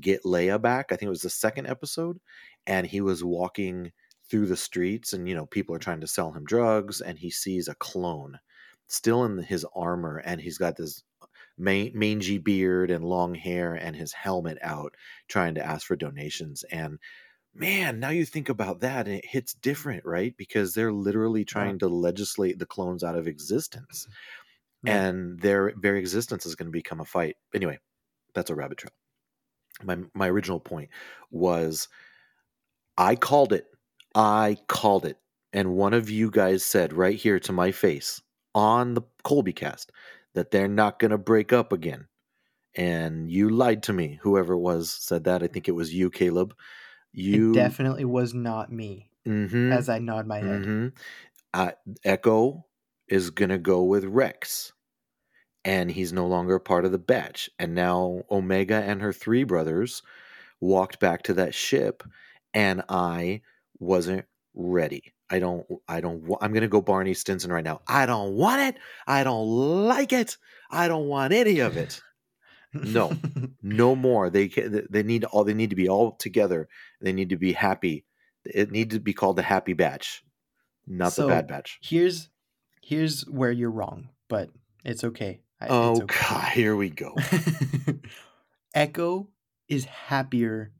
get Leia back. I think it was the second episode, and he was walking through the streets, and you know, people are trying to sell him drugs, and he sees a clone still in his armor, and he's got this mangy beard and long hair and his helmet out trying to ask for donations and man now you think about that and it hits different right? Because they're literally trying to legislate the clones out of existence Right. and their very existence is going to become a fight. Anyway that's a rabbit trail. My my original point was i called it i called it and one of you guys said right here to my face on the colby cast that they're not going to break up again and you lied to me whoever it was said that i think it was you caleb you It definitely was not me. Mhm. As I nod my head. hmm Uh, Echo is gonna go with Rex, and he's no longer part of the batch. And now Omega and her three brothers walked back to that ship, and I wasn't ready. I don't. I don't. I'm gonna go Barney Stinson right now. I don't want it. I don't like it. I don't want any of it. No. No more. They they need all. They need to be all together. They need to be happy. It need to be called the Happy Batch, not So, the Bad Batch. here's here's where you're wrong, but it's okay. I- Oh it's okay. God, here we go. Echo is happier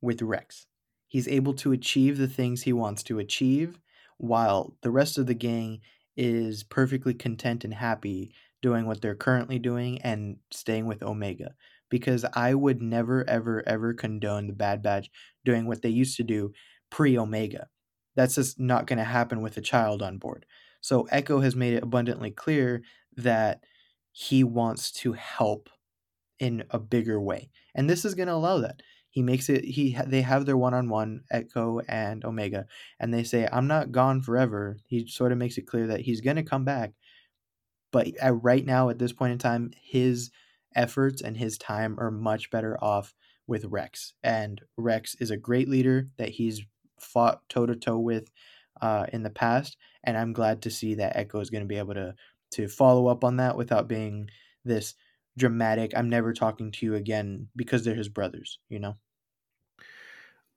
with Rex. He's able to achieve the things he wants to achieve, while the rest of the gang is perfectly content and happy doing what they're currently doing and staying with Omega. Because I would never, ever, ever condone the Bad Batch doing what they used to do pre Omega. That's just not going to happen with a child on board. So Echo has made it abundantly clear that he wants to help in a bigger way and this is going to allow that he makes it he they have their one-on-one echo and omega and they say i'm not gone forever. He sort of makes it clear that he's going to come back but at, right now at this point in time his efforts and his time are much better off with rex and rex is a great leader that he's fought toe-to-toe with uh, in the past and i'm glad to see that echo is going to be able to to follow up on that without being this dramatic i'm never talking to you again because they're his brothers you know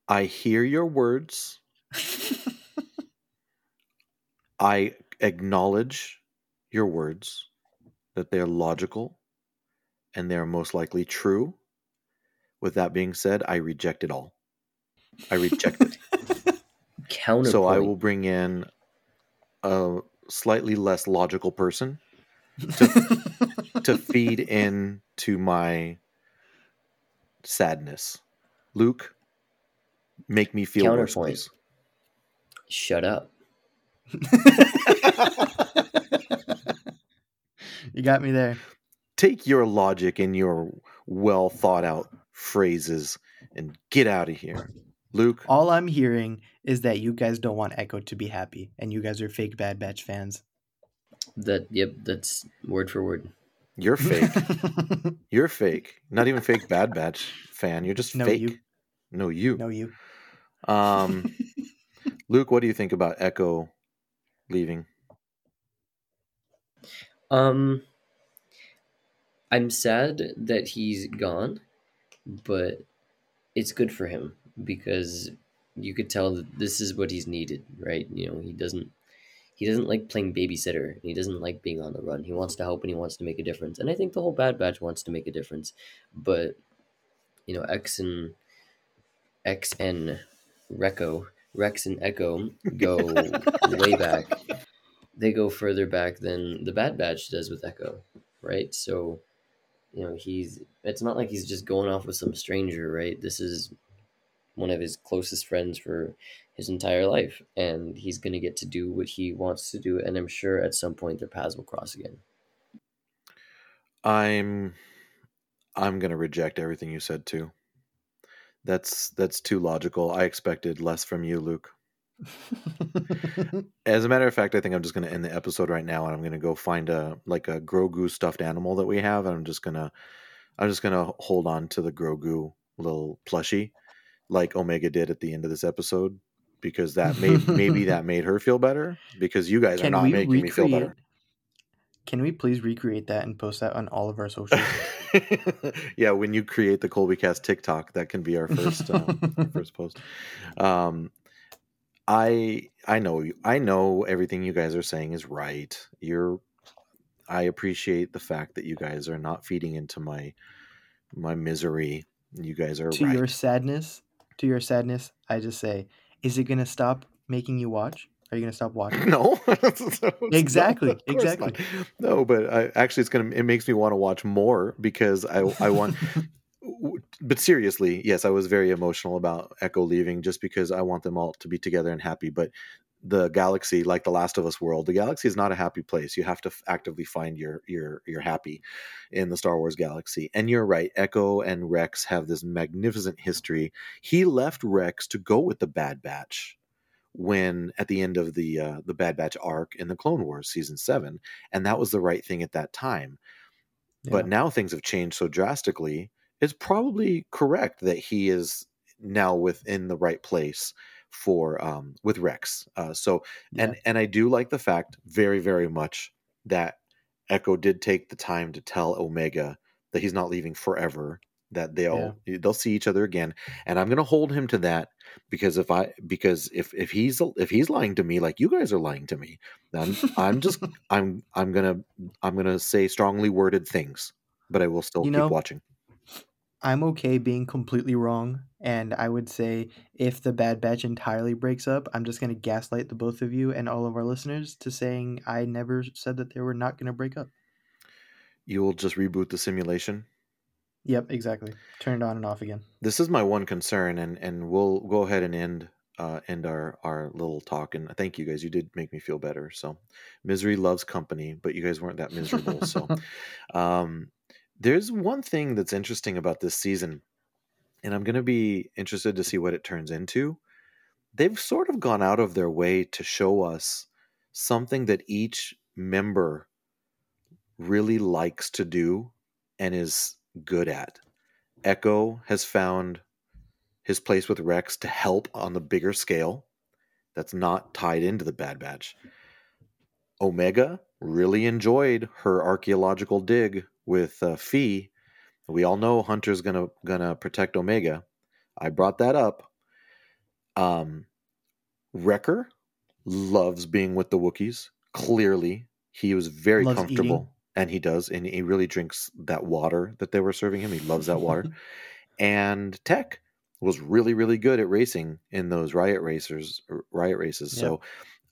I hear your words. I acknowledge your words that they are logical and they are most likely true. With that being said, I reject it all. I reject it. Counterpoint. so I will bring in a slightly less logical person to feed in to my sadness. Luke, make me feel worse, Counterpoint. please. Shut up. you got me there Take your logic and your well thought out phrases and get out of here. Luke, all i'm hearing is that you guys don't want echo to be happy and you guys are fake bad batch fans That yep, that's word for word. you're fake. You're fake. Not even fake Bad Batch fan. You're just No, fake. you. No, you. no you Um, Luke, what do you think about Echo leaving? Um I'm sad that he's gone, but it's good for him because you could tell that this is what he's needed, right? You know, he doesn't he doesn't like playing babysitter. He doesn't like being on the run. He wants to help and he wants to make a difference. And I think the whole Bad Batch wants to make a difference. But you know, X and X and Recco, Rex and Echo go way back. They go further back than the Bad Batch does with Echo, right? So, you know, he's it's not like he's just going off with some stranger, right? This is one of his closest friends for his entire life, and he's gonna get to do what he wants to do, and I'm sure at some point their paths will cross again. I'm I'm gonna reject everything you said too. That's that's too logical. I expected less from you, Luke. As a matter of fact, I think I'm just gonna end the episode right now, and I'm gonna go find a like a Grogu stuffed animal that we have, and I'm just gonna I'm just gonna hold on to the Grogu little plushie, like Omega did at the end of this episode, because that made maybe that made her feel better. Because you guys are not making me feel better. Can we please recreate that and post that on all of our socials? yeah, when you create the Colby Cast TikTok, that can be our first um, our first post. Um, I I know you. I know everything you guys are saying is right. You're. I appreciate the fact that you guys are not feeding into my my misery. You guys are to right. your sadness, to your sadness, I just say, is it gonna stop making you watch? Are you gonna stop watching? No, Exactly, No, exactly. not. No, but I, actually, it's gonna. It makes me want to watch more because I I want. but seriously, yes, I was very emotional about Echo leaving just because I want them all to be together and happy. But the galaxy, like the Last of Us world, the galaxy is not a happy place. You have to f- actively find your your your happy in the Star Wars galaxy. And you're right, Echo and Rex have this magnificent history. He left Rex to go with the Bad Batch when at the end of the uh, the Bad Batch arc in the Clone Wars season seven, and that was the right thing at that time. But now things have changed so drastically. It's probably correct that he is now within the right place for um, with Rex. Uh, so and and I do like the fact very very much that Echo did take the time to tell Omega that he's not leaving forever. That they'll they'll see each other again, and I'm gonna hold him to that because if I because if if he's if he's lying to me like you guys are lying to me, then I'm just I'm I'm gonna I'm gonna say strongly worded things, but I will still You keep know, watching. I'm okay being completely wrong, and I would say if the Bad Batch entirely breaks up, I'm just gonna gaslight the both of you and all of our listeners to saying I never said that they were not gonna break up. You will just reboot the simulation. Yep, exactly. Turn it on and off again. This is my one concern, and and we'll go ahead and end uh, end our our little talk. And thank you guys. You did make me feel better. So misery loves company, but you guys weren't that miserable. so um, there's one thing that's interesting about this season, and I'm going to be interested to see what it turns into. They've sort of gone out of their way to show us something that each member really likes to do and is good at. Echo has found his place with Rex to help on the bigger scale that's not tied into the Bad Batch. Omega really enjoyed her archaeological dig with uh, Phee. We all know Hunter's gonna gonna protect Omega. I brought that up. Um, Wrecker loves being with the Wookiees. Clearly, he was very Loves comfortable, eating. and he does, and he really drinks that water that they were serving him. He loves that water. and Tech was really, really good at racing in those riot racers, riot races. Yeah. So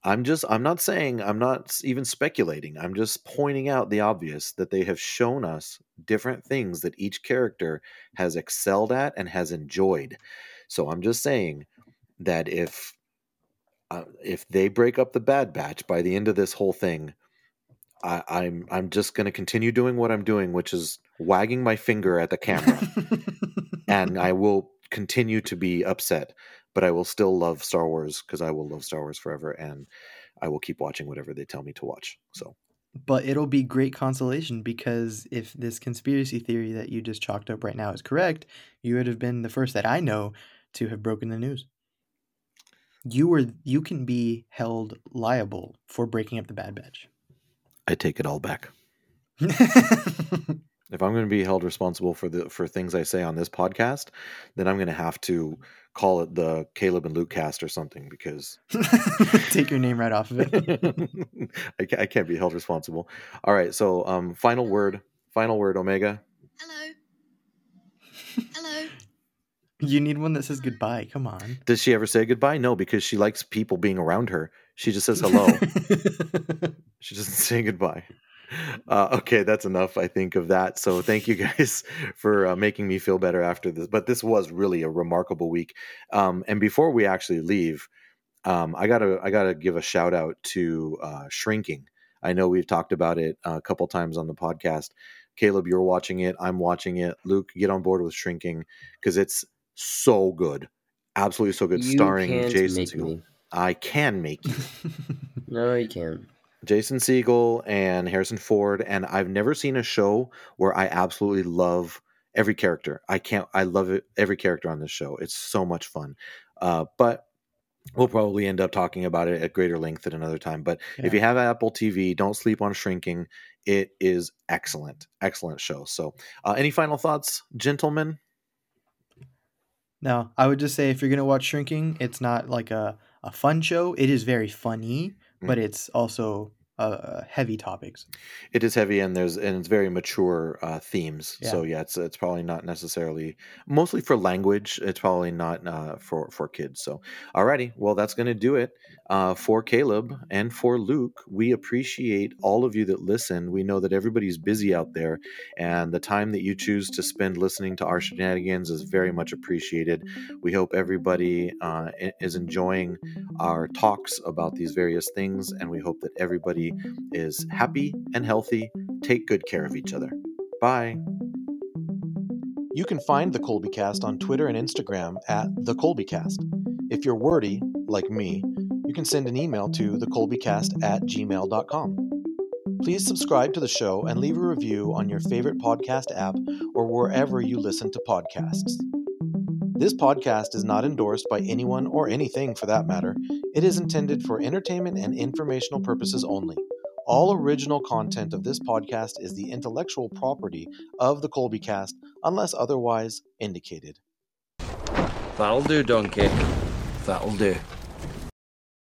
I'm just, I'm not saying, I'm not even speculating. I'm just pointing out the obvious that they have shown us different things that each character has excelled at and has enjoyed. So I'm just saying that if uh, if they break up the Bad Batch by the end of this whole thing, I, I'm I'm just going to continue doing what I'm doing, which is wagging my finger at the camera, and I will continue to be upset, but I will still love Star Wars because I will love Star Wars forever, and I will keep watching whatever they tell me to watch. So But it'll be great consolation because if this conspiracy theory that you just chalked up right now is correct, you would have been the first that I know to have broken the news. You were you can be held liable for breaking up the Bad Batch. I take it all back. If I'm going to be held responsible for the for things I say on this podcast, then I'm going to have to call it the Caleb and Luke cast or something because Take your name right off of it. I, ca- I can't be held responsible. All right, so um, final word, final word, Omega. Hello. Hello. You need one that says goodbye. Come on. Does she ever say goodbye? No, because she likes people being around her. She just says hello. she doesn't say goodbye. Uh, okay, that's enough, I think, of that. So thank you guys for uh, making me feel better after this. But this was really a remarkable week. Um, and before we actually leave, um, I gotta I gotta give a shout out to uh, Shrinking. I know we've talked about it a couple times on the podcast. Caleb, you're watching it. I'm watching it. Luke, get on board with Shrinking because it's so good, absolutely so good. You starring Jason make me. I can make you. No, you can't. Jason Segel and Harrison Ford, and I've never seen a show where I absolutely love every character. I can't. I love it. Every character on this show. It's so much fun. Uh, but we'll probably end up talking about it at greater length at another time. But if you have Apple TV, don't sleep on Shrinking. It is excellent, excellent show. So, uh, any final thoughts, gentlemen? No, I would just say if you're gonna watch Shrinking, it's not like a, a fun show. It is very funny, but mm-hmm. it's also uh, heavy topics. It is heavy and there's and it's very mature uh, themes. So yeah, it's it's probably not necessarily mostly for language. It's probably not uh, for for kids. So alrighty, well that's gonna do it uh, for Caleb and for Luke. We appreciate all of you that listen. We know that everybody's busy out there, and the time that you choose to spend listening to our shenanigans is very much appreciated. We hope everybody uh, is enjoying our talks about these various things, and we hope that is happy and healthy. Take good care of each other. Bye. You can find the Colby Cast on Twitter and Instagram at the Colby Cast. If you're wordy, like me, you can send an email to thecolbycast at gmail.com. Please subscribe to the show and leave a review on your favorite podcast app or wherever you listen to podcasts. This podcast is not endorsed by anyone or anything for that matter. It is intended for entertainment and informational purposes only. All original content of this podcast is the intellectual property of the Colby Cast unless otherwise indicated. That'll do, donkey. That'll do.